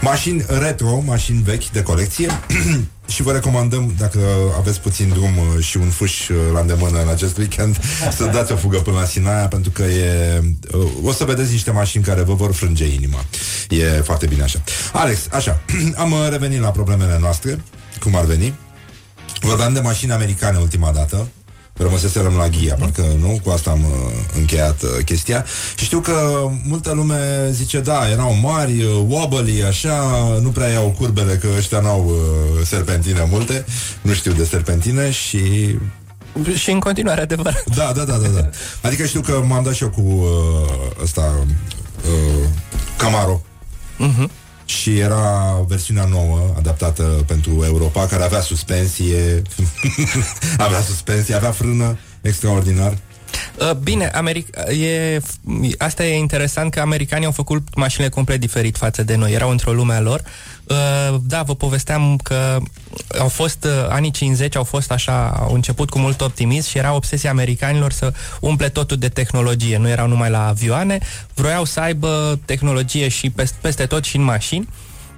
mașini retro, mașini vechi de colecție și vă recomandăm, dacă aveți puțin drum uh, și un fâș uh, la îndemână în acest weekend, să dați o fugă până la Sinaia, pentru că e, uh, o să vedeți niște mașini care vă vor frânge inima. E foarte bine așa. Alex, așa, am revenit la problemele noastre, cum ar veni. Vorbeam de mașini americane ultima dată Rămăseserăm la ghia, parcă nu? Cu asta am uh, încheiat uh, chestia. Și știu că multă lume zice, da, erau mari, uh, wobbly, așa, nu prea iau curbele, că ăștia n-au uh, serpentine multe, nu știu de serpentine și Și în continuare adevărat. da, da, da, da, da. Adică știu că m-am dat și eu cu uh, ăsta uh, Camaro Mhm. Și era versiunea nouă adaptată pentru Europa care avea suspensie. Avea suspensie, avea frână extraordinar. Uh, Bine, Americ- e, asta e interesant că americanii au făcut mașinile complet diferit față de noi. Erau într-o lume a lor. Uh, Da, vă povesteam că au fost uh, anii 50, au fost așa, au început cu mult optimism și era obsesia americanilor să umple totul de tehnologie. Nu erau numai la avioane, vroiau să aibă tehnologie și peste, peste tot și în mașini.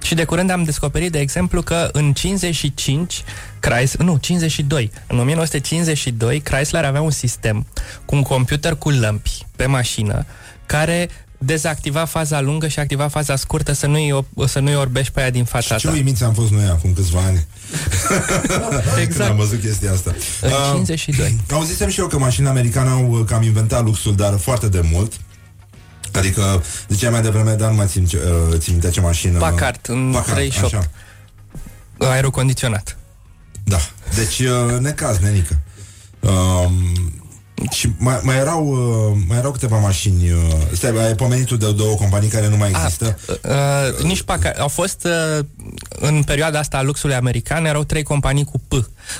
Și de curând am descoperit, de exemplu, că în 55, Chrysler, nu, 52, în 1952, Chrysler avea un sistem cu un computer cu lămpi pe mașină care dezactiva faza lungă și activa faza scurtă să nu-i, op- să nu-i orbești pe aia din fața Ce ta. uimiți am fost noi acum câțiva ani Când Exact. am văzut chestia asta În Uh, 52. Auzisem și eu că mașinile americane au uh, cam inventat luxul Dar foarte de mult Adică, ziceai mai devreme, dar nu mai țin, ce- uh, țin minte ce mașină Packard, în Packard, 38. așa. Aerocondiționat. Da, deci uh, necaz, nenică um, Și mai, mai, erau, uh, mai erau câteva mașini uh, Stai, ai pomenit tu de două companii care nu mai există Uh, nici Packard. Au fost uh, în perioada asta a luxului american, erau trei companii cu P.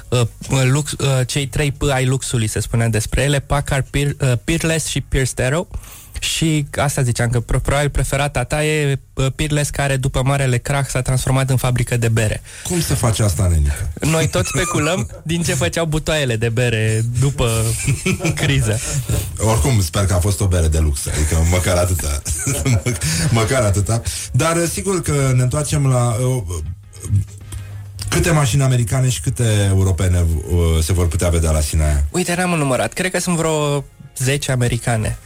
Uh, lux, uh, cei trei P ai luxului, se spunea despre ele, Packard, Peer, uh, Peerless și Pierce Arrow. Și asta ziceam, că pro- probabil preferata ta e uh, Peerless, care după marele crach s-a transformat în fabrică de bere. Cum se face asta, nenică? Noi tot speculăm din ce făceau butoaiele de bere după criză. Oricum, sper că a fost o bere de lux Adică măcar atâta Mă- Măcar atâta Dar uh, sigur că ne întoarcem la uh, uh, Câte mașini americane și câte europene uh, Se vor putea vedea la Sinaia Uite, n-am numărat. Cred că sunt vreo 10 americane.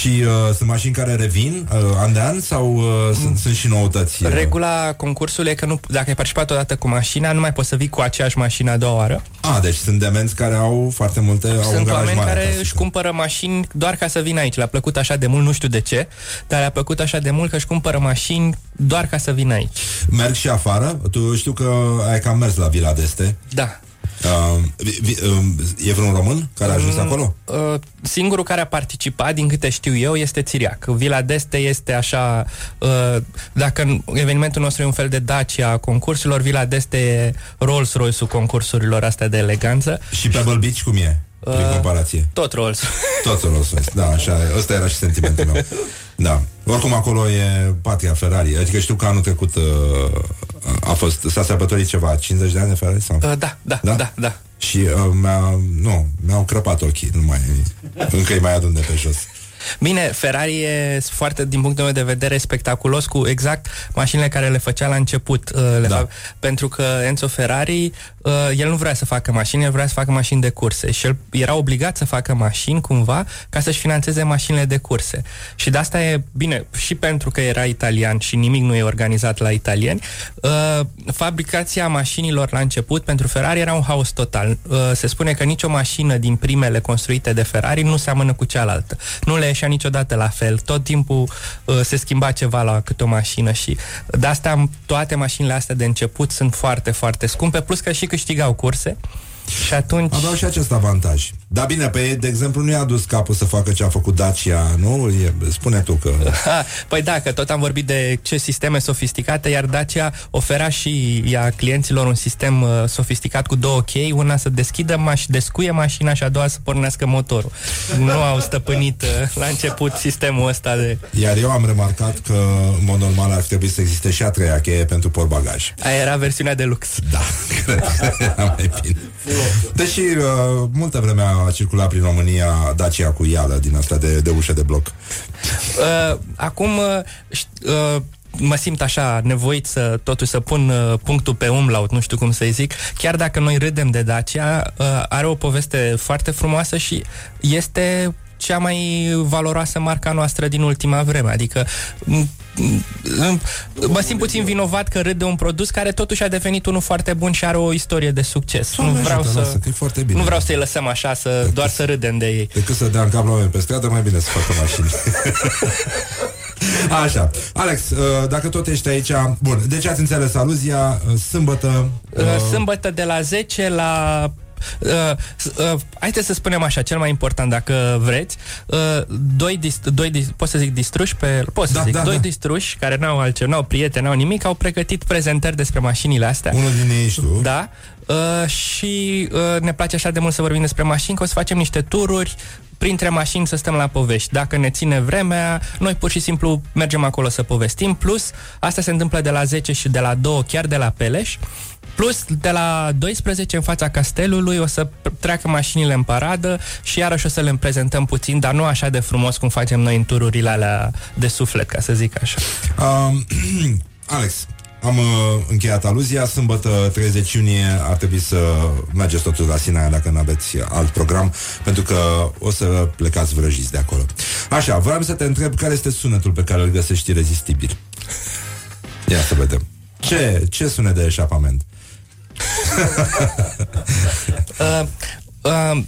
Și uh, sunt mașini care revin uh, An de an Sau uh, sunt, sunt și noutăți uh? Regula concursului e că nu, dacă ai participat odată cu mașina, nu mai poți să vii cu aceeași mașină a doua oară. A, deci sunt demenți care au foarte multe au un Sunt garaj oameni mare care acasă. își cumpără mașini doar ca să vină aici. Le-a plăcut așa de mult, nu știu de ce, dar le-a plăcut așa de mult că își cumpără mașini doar ca să vină aici. Merg și afară Tu știu că ai cam mers la Vila d'Este Da. Uh, vi, vi, uh, E vreun român care a ajuns Mm. acolo? Uh, singurul care a participat, din câte știu eu, este Țiriac. Vila d'Este este așa, uh, dacă în- evenimentul nostru e un fel de Dacia a concursurilor, Vila d'Este e Rolls-Royce-ul concursurilor astea de eleganță. Și Pebble Beach cum e? Prin Uh, comparație Tot Rolls. Toți o Rolls Royce, da, așa, ăsta era și sentimentul meu. Da. Oricum acolo e patria Ferrari. Adică știu că anul trecut uh, a fost, s-a sărbătorit ceva, 50 de ani de Ferrari sau? Uh, da, da, Da? da, da, da. Și uh, mi-a, nu, mi-au crăpat ochii, nu mai, încă îi mai adun de pe jos. Bine, Ferrari e foarte, din punctul meu de vedere, spectaculos cu exact mașinile care le făcea la început. uh, Le Da. fac, pentru că Enzo Ferrari, uh, el nu vrea să facă mașini, el vrea să facă mașini de curse și el era obligat să facă mașini cumva ca să-și financeze mașinile de curse. Și de asta e bine, și pentru că era italian și nimic nu e organizat la italieni, uh, fabricația mașinilor la început pentru Ferrari era un haos total. Uh, se spune că nicio mașină din primele construite de Ferrari nu seamănă cu cealaltă. Nu le ieșea niciodată la fel. Tot timpul uh, se schimba ceva la câte o mașină și de asta toate mașinile astea de început sunt foarte, foarte scumpe, plus că și câștigau curse. Și atunci... Aveau și acest avantaj. Da, bine, pe ei, de exemplu, nu i-a dus capul să facă ce a făcut Dacia, nu? E, spune tu că... Ha, păi da, că tot am vorbit de ce sisteme sofisticate, iar Dacia ofera și ea clienților un sistem uh, sofisticat cu două chei, una să deschidă maș- descuie mașina și a doua să pornească motorul. Nu au stăpânit uh, la început sistemul ăsta de... Iar eu am remarcat că, în mod normal, ar trebui să existe și a treia cheie pentru portbagaj. Aia era versiunea de lux. Da, cred că era mai bine. Deși uh, multă vreme a circulat prin România Dacia cu ială din asta de, de ușă de bloc. Uh, acum, uh, șt- uh, mă simt așa nevoit să totuși să pun uh, punctul pe umlaut, nu știu cum să-i zic. Chiar dacă noi râdem de Dacia, uh, are o poveste foarte frumoasă și este cea mai valoroasă marca noastră din ultima vreme. Adică m- m- mă simt puțin vinovat că râd de un produs care totuși a devenit unul foarte bun și are o istorie de succes. Doamne nu vreau ajută, să lasă, că e foarte bine. nu vreau să-i lăsăm așa, să doar să râdem de ei. Decât să dea în cap la oameni pe stradă, mai bine să facă mașini. Așa. Alex, uh, dacă tot ești aici... Bun, deci ați înțeles aluzia, uh, sâmbătă... Uh, Sâmbătă de la 10 la Uh, uh, haideți să spunem așa, cel mai important dacă vreți, uh, doi, dis, doi dis, pot să zic distruși pe, pot să Da, zic, da, doi da. distruși care n-au altceva, n-au prieteni, n-au nimic, au pregătit prezentări despre mașinile astea. Unul din ei ești tu. Da. Uh, și uh, ne place așa de mult să vorbim despre mașini că o să facem niște tururi printre mașini să stăm la povești. Dacă ne ține vremea, noi pur și simplu mergem acolo să povestim. Plus, asta se întâmplă de la 10 și de la 2, chiar de la Peleș. Plus, de la 12 în fața castelului o să p- treacă mașinile în paradă și iarăși o să le prezentăm puțin, dar nu așa de frumos cum facem noi în tururile alea de suflet, ca să zic așa. Um, Alex, am uh, încheiat aluzia. Sâmbătă 30 iunie ar trebui să mergeți totul la Sinaia dacă nu aveți alt program, pentru că o să plecați vrăjiți de acolo. Așa, vreau să te întreb care este sunetul pe care îl găsești irezistibil. Ia să vedem. Ce, ce sunet de eșapament? Uh, uh,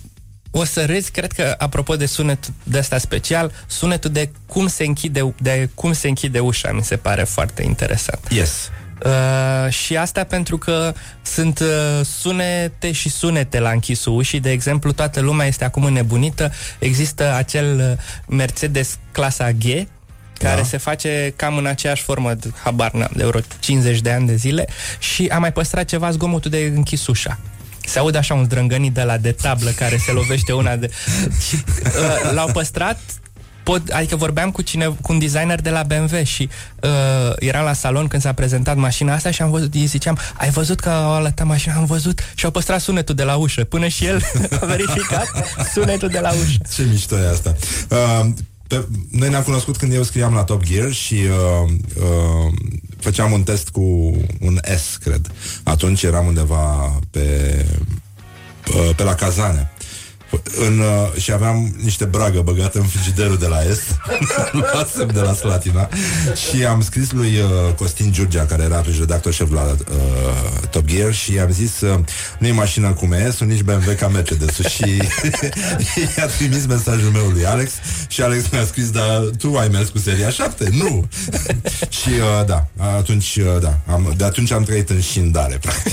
o să râzi, cred că, apropo de sunet de asta special, sunetul de cum se închide, de cum se închide ușa mi se pare foarte interesant. Yes. Uh, și asta pentru că sunt uh, sunete și sunete la închisul ușii. De exemplu, toată lumea este acum înnebunită. Există acel uh, Mercedes clasa G, care Da. se face cam în aceeași formă, de- habar n-am, de vreo 50 de ani de zile și a mai păstrat ceva zgomotul de închis ușa. Se aude așa un zdrângănit de la de tablă care se lovește una de... Și, uh, l-au păstrat Pot, adică vorbeam cu, cine, cu un designer de la BMW și uh, eram la salon când s-a prezentat mașina asta și am văzut, îi ziceam, ai văzut că au alătat mașina? Am văzut și au păstrat sunetul de la ușă. Până și el a verificat sunetul de la ușă. Ce mișto e asta. Uh, pe, noi ne-am cunoscut când eu scriam la Top Gear și uh, uh, făceam un test cu un S, cred. Atunci eram undeva pe, uh, pe la Cazane. În, uh, și aveam niște bragă băgată în frigiderul de la Est Luasem de la Slatina Și am scris lui uh, Costin Giurgea Care era atunci redactor șef la uh, Top Gear Și i-am zis uh, Nu e mașină cu MS, nici BMW ca Mercedes Și i-a trimis mesajul meu lui Alex Și Alex mi-a scris Dar tu ai mers cu seria 7? Nu Și uh, da, atunci uh, da, am, De atunci am trăit în șindare practic.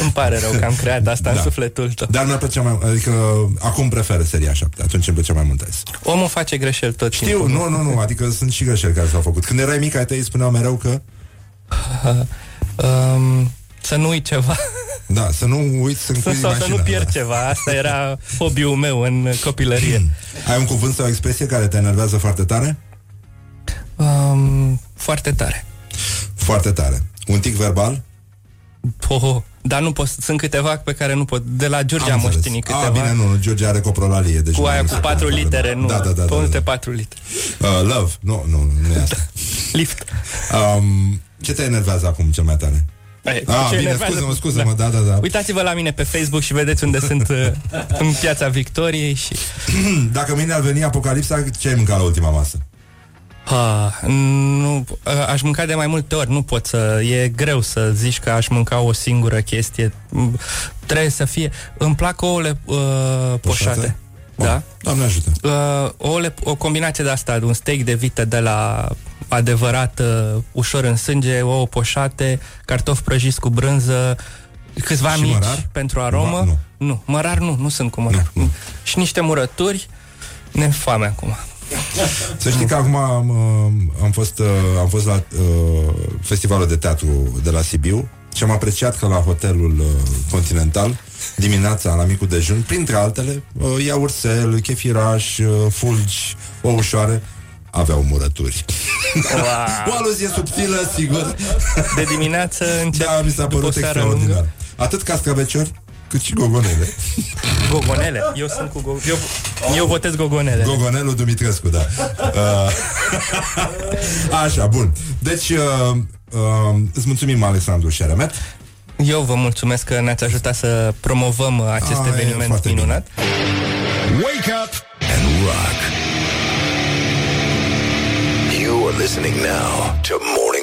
Îmi pare rău că am creat asta Da. în sufletul tău. Dar mi-a plăcea mai Adică acum prefer seria 7 Atunci îmi plăcea mai mult S Omul face greșeli tot Știu, timpul. nu, nu, nu, adică sunt și greșeli care s-au făcut. Când erai mic, ai tăi spuneau mereu că, Um, să nu uit ceva da, să nu uiți să sau încuzi să mașina. nu pierd da. ceva. Asta era hobby-ul meu în copilărie. Ai un cuvânt sau o expresie care te enervează foarte tare? Um, foarte tare. Foarte tare. Un tic verbal? Oh, dar nu pot, sunt câteva pe care nu pot. De la George am înțeles. moștenit câteva. A, bine, nu, George are coprolalie. Deci cu nu aia se cu poate patru vorbi. litere, nu. Da, da, da. da, Multe da. patru litere. Uh, love. Nu, nu, nu e asta. Lift. Um, ce te enervează acum cel mai tare? Ai, Ah, ce bine, enervează? scuză-mă, scuză-mă, da, da, da. Uitați-vă la mine pe Facebook și vedeți unde sunt uh, în piața Victoriei și... Dacă mâine ar veni apocalipsa, ce ai mâncat la ultima masă? Ah, nu, uh, aș mânca de mai multe ori, nu pot să... E greu să zici că aș mânca o singură chestie. Mm, Trebuie să fie... Îmi plac ouăle uh, poșate. Da. Doamne ajută. Uh, ouăle, o combinație de asta, un steak de vită de la adevărat uh, ușor în sânge, ouă poșate, cartofi prăjiți cu brânză, câțiva Și mici mărar? pentru aromă. Nu. nu, mărar nu, nu sunt cu mărar. Nu, nu. Și niște murături, ne foame acum. Să știi că acum am, uh, am, fost, uh, am fost la uh, festivalul de teatru de la Sibiu și am apreciat că la hotelul uh, Continental dimineața la micul dejun, printre altele, uh, iaurțel, chefiraș, uh, fulgi, o ușoare, aveau murături. o aluzie subtilă, sigur. De dimineață încep Da, mi s-a după o părut seară extraordinar. lungă. Atât cascaveciori, Cât și gogonele. Gogonele. Eu sunt cu go- eu, eu votez gogonele. Gogonelul Dumitrescu, da. Uh, așa, bun. Deci, uh, uh, îți mulțumim, Alexandru Șeremet. Eu vă mulțumesc că ne-ați ajutat să promovăm acest Ah, e eveniment foarte minunat. Wake up and rock. You are listening now to Morning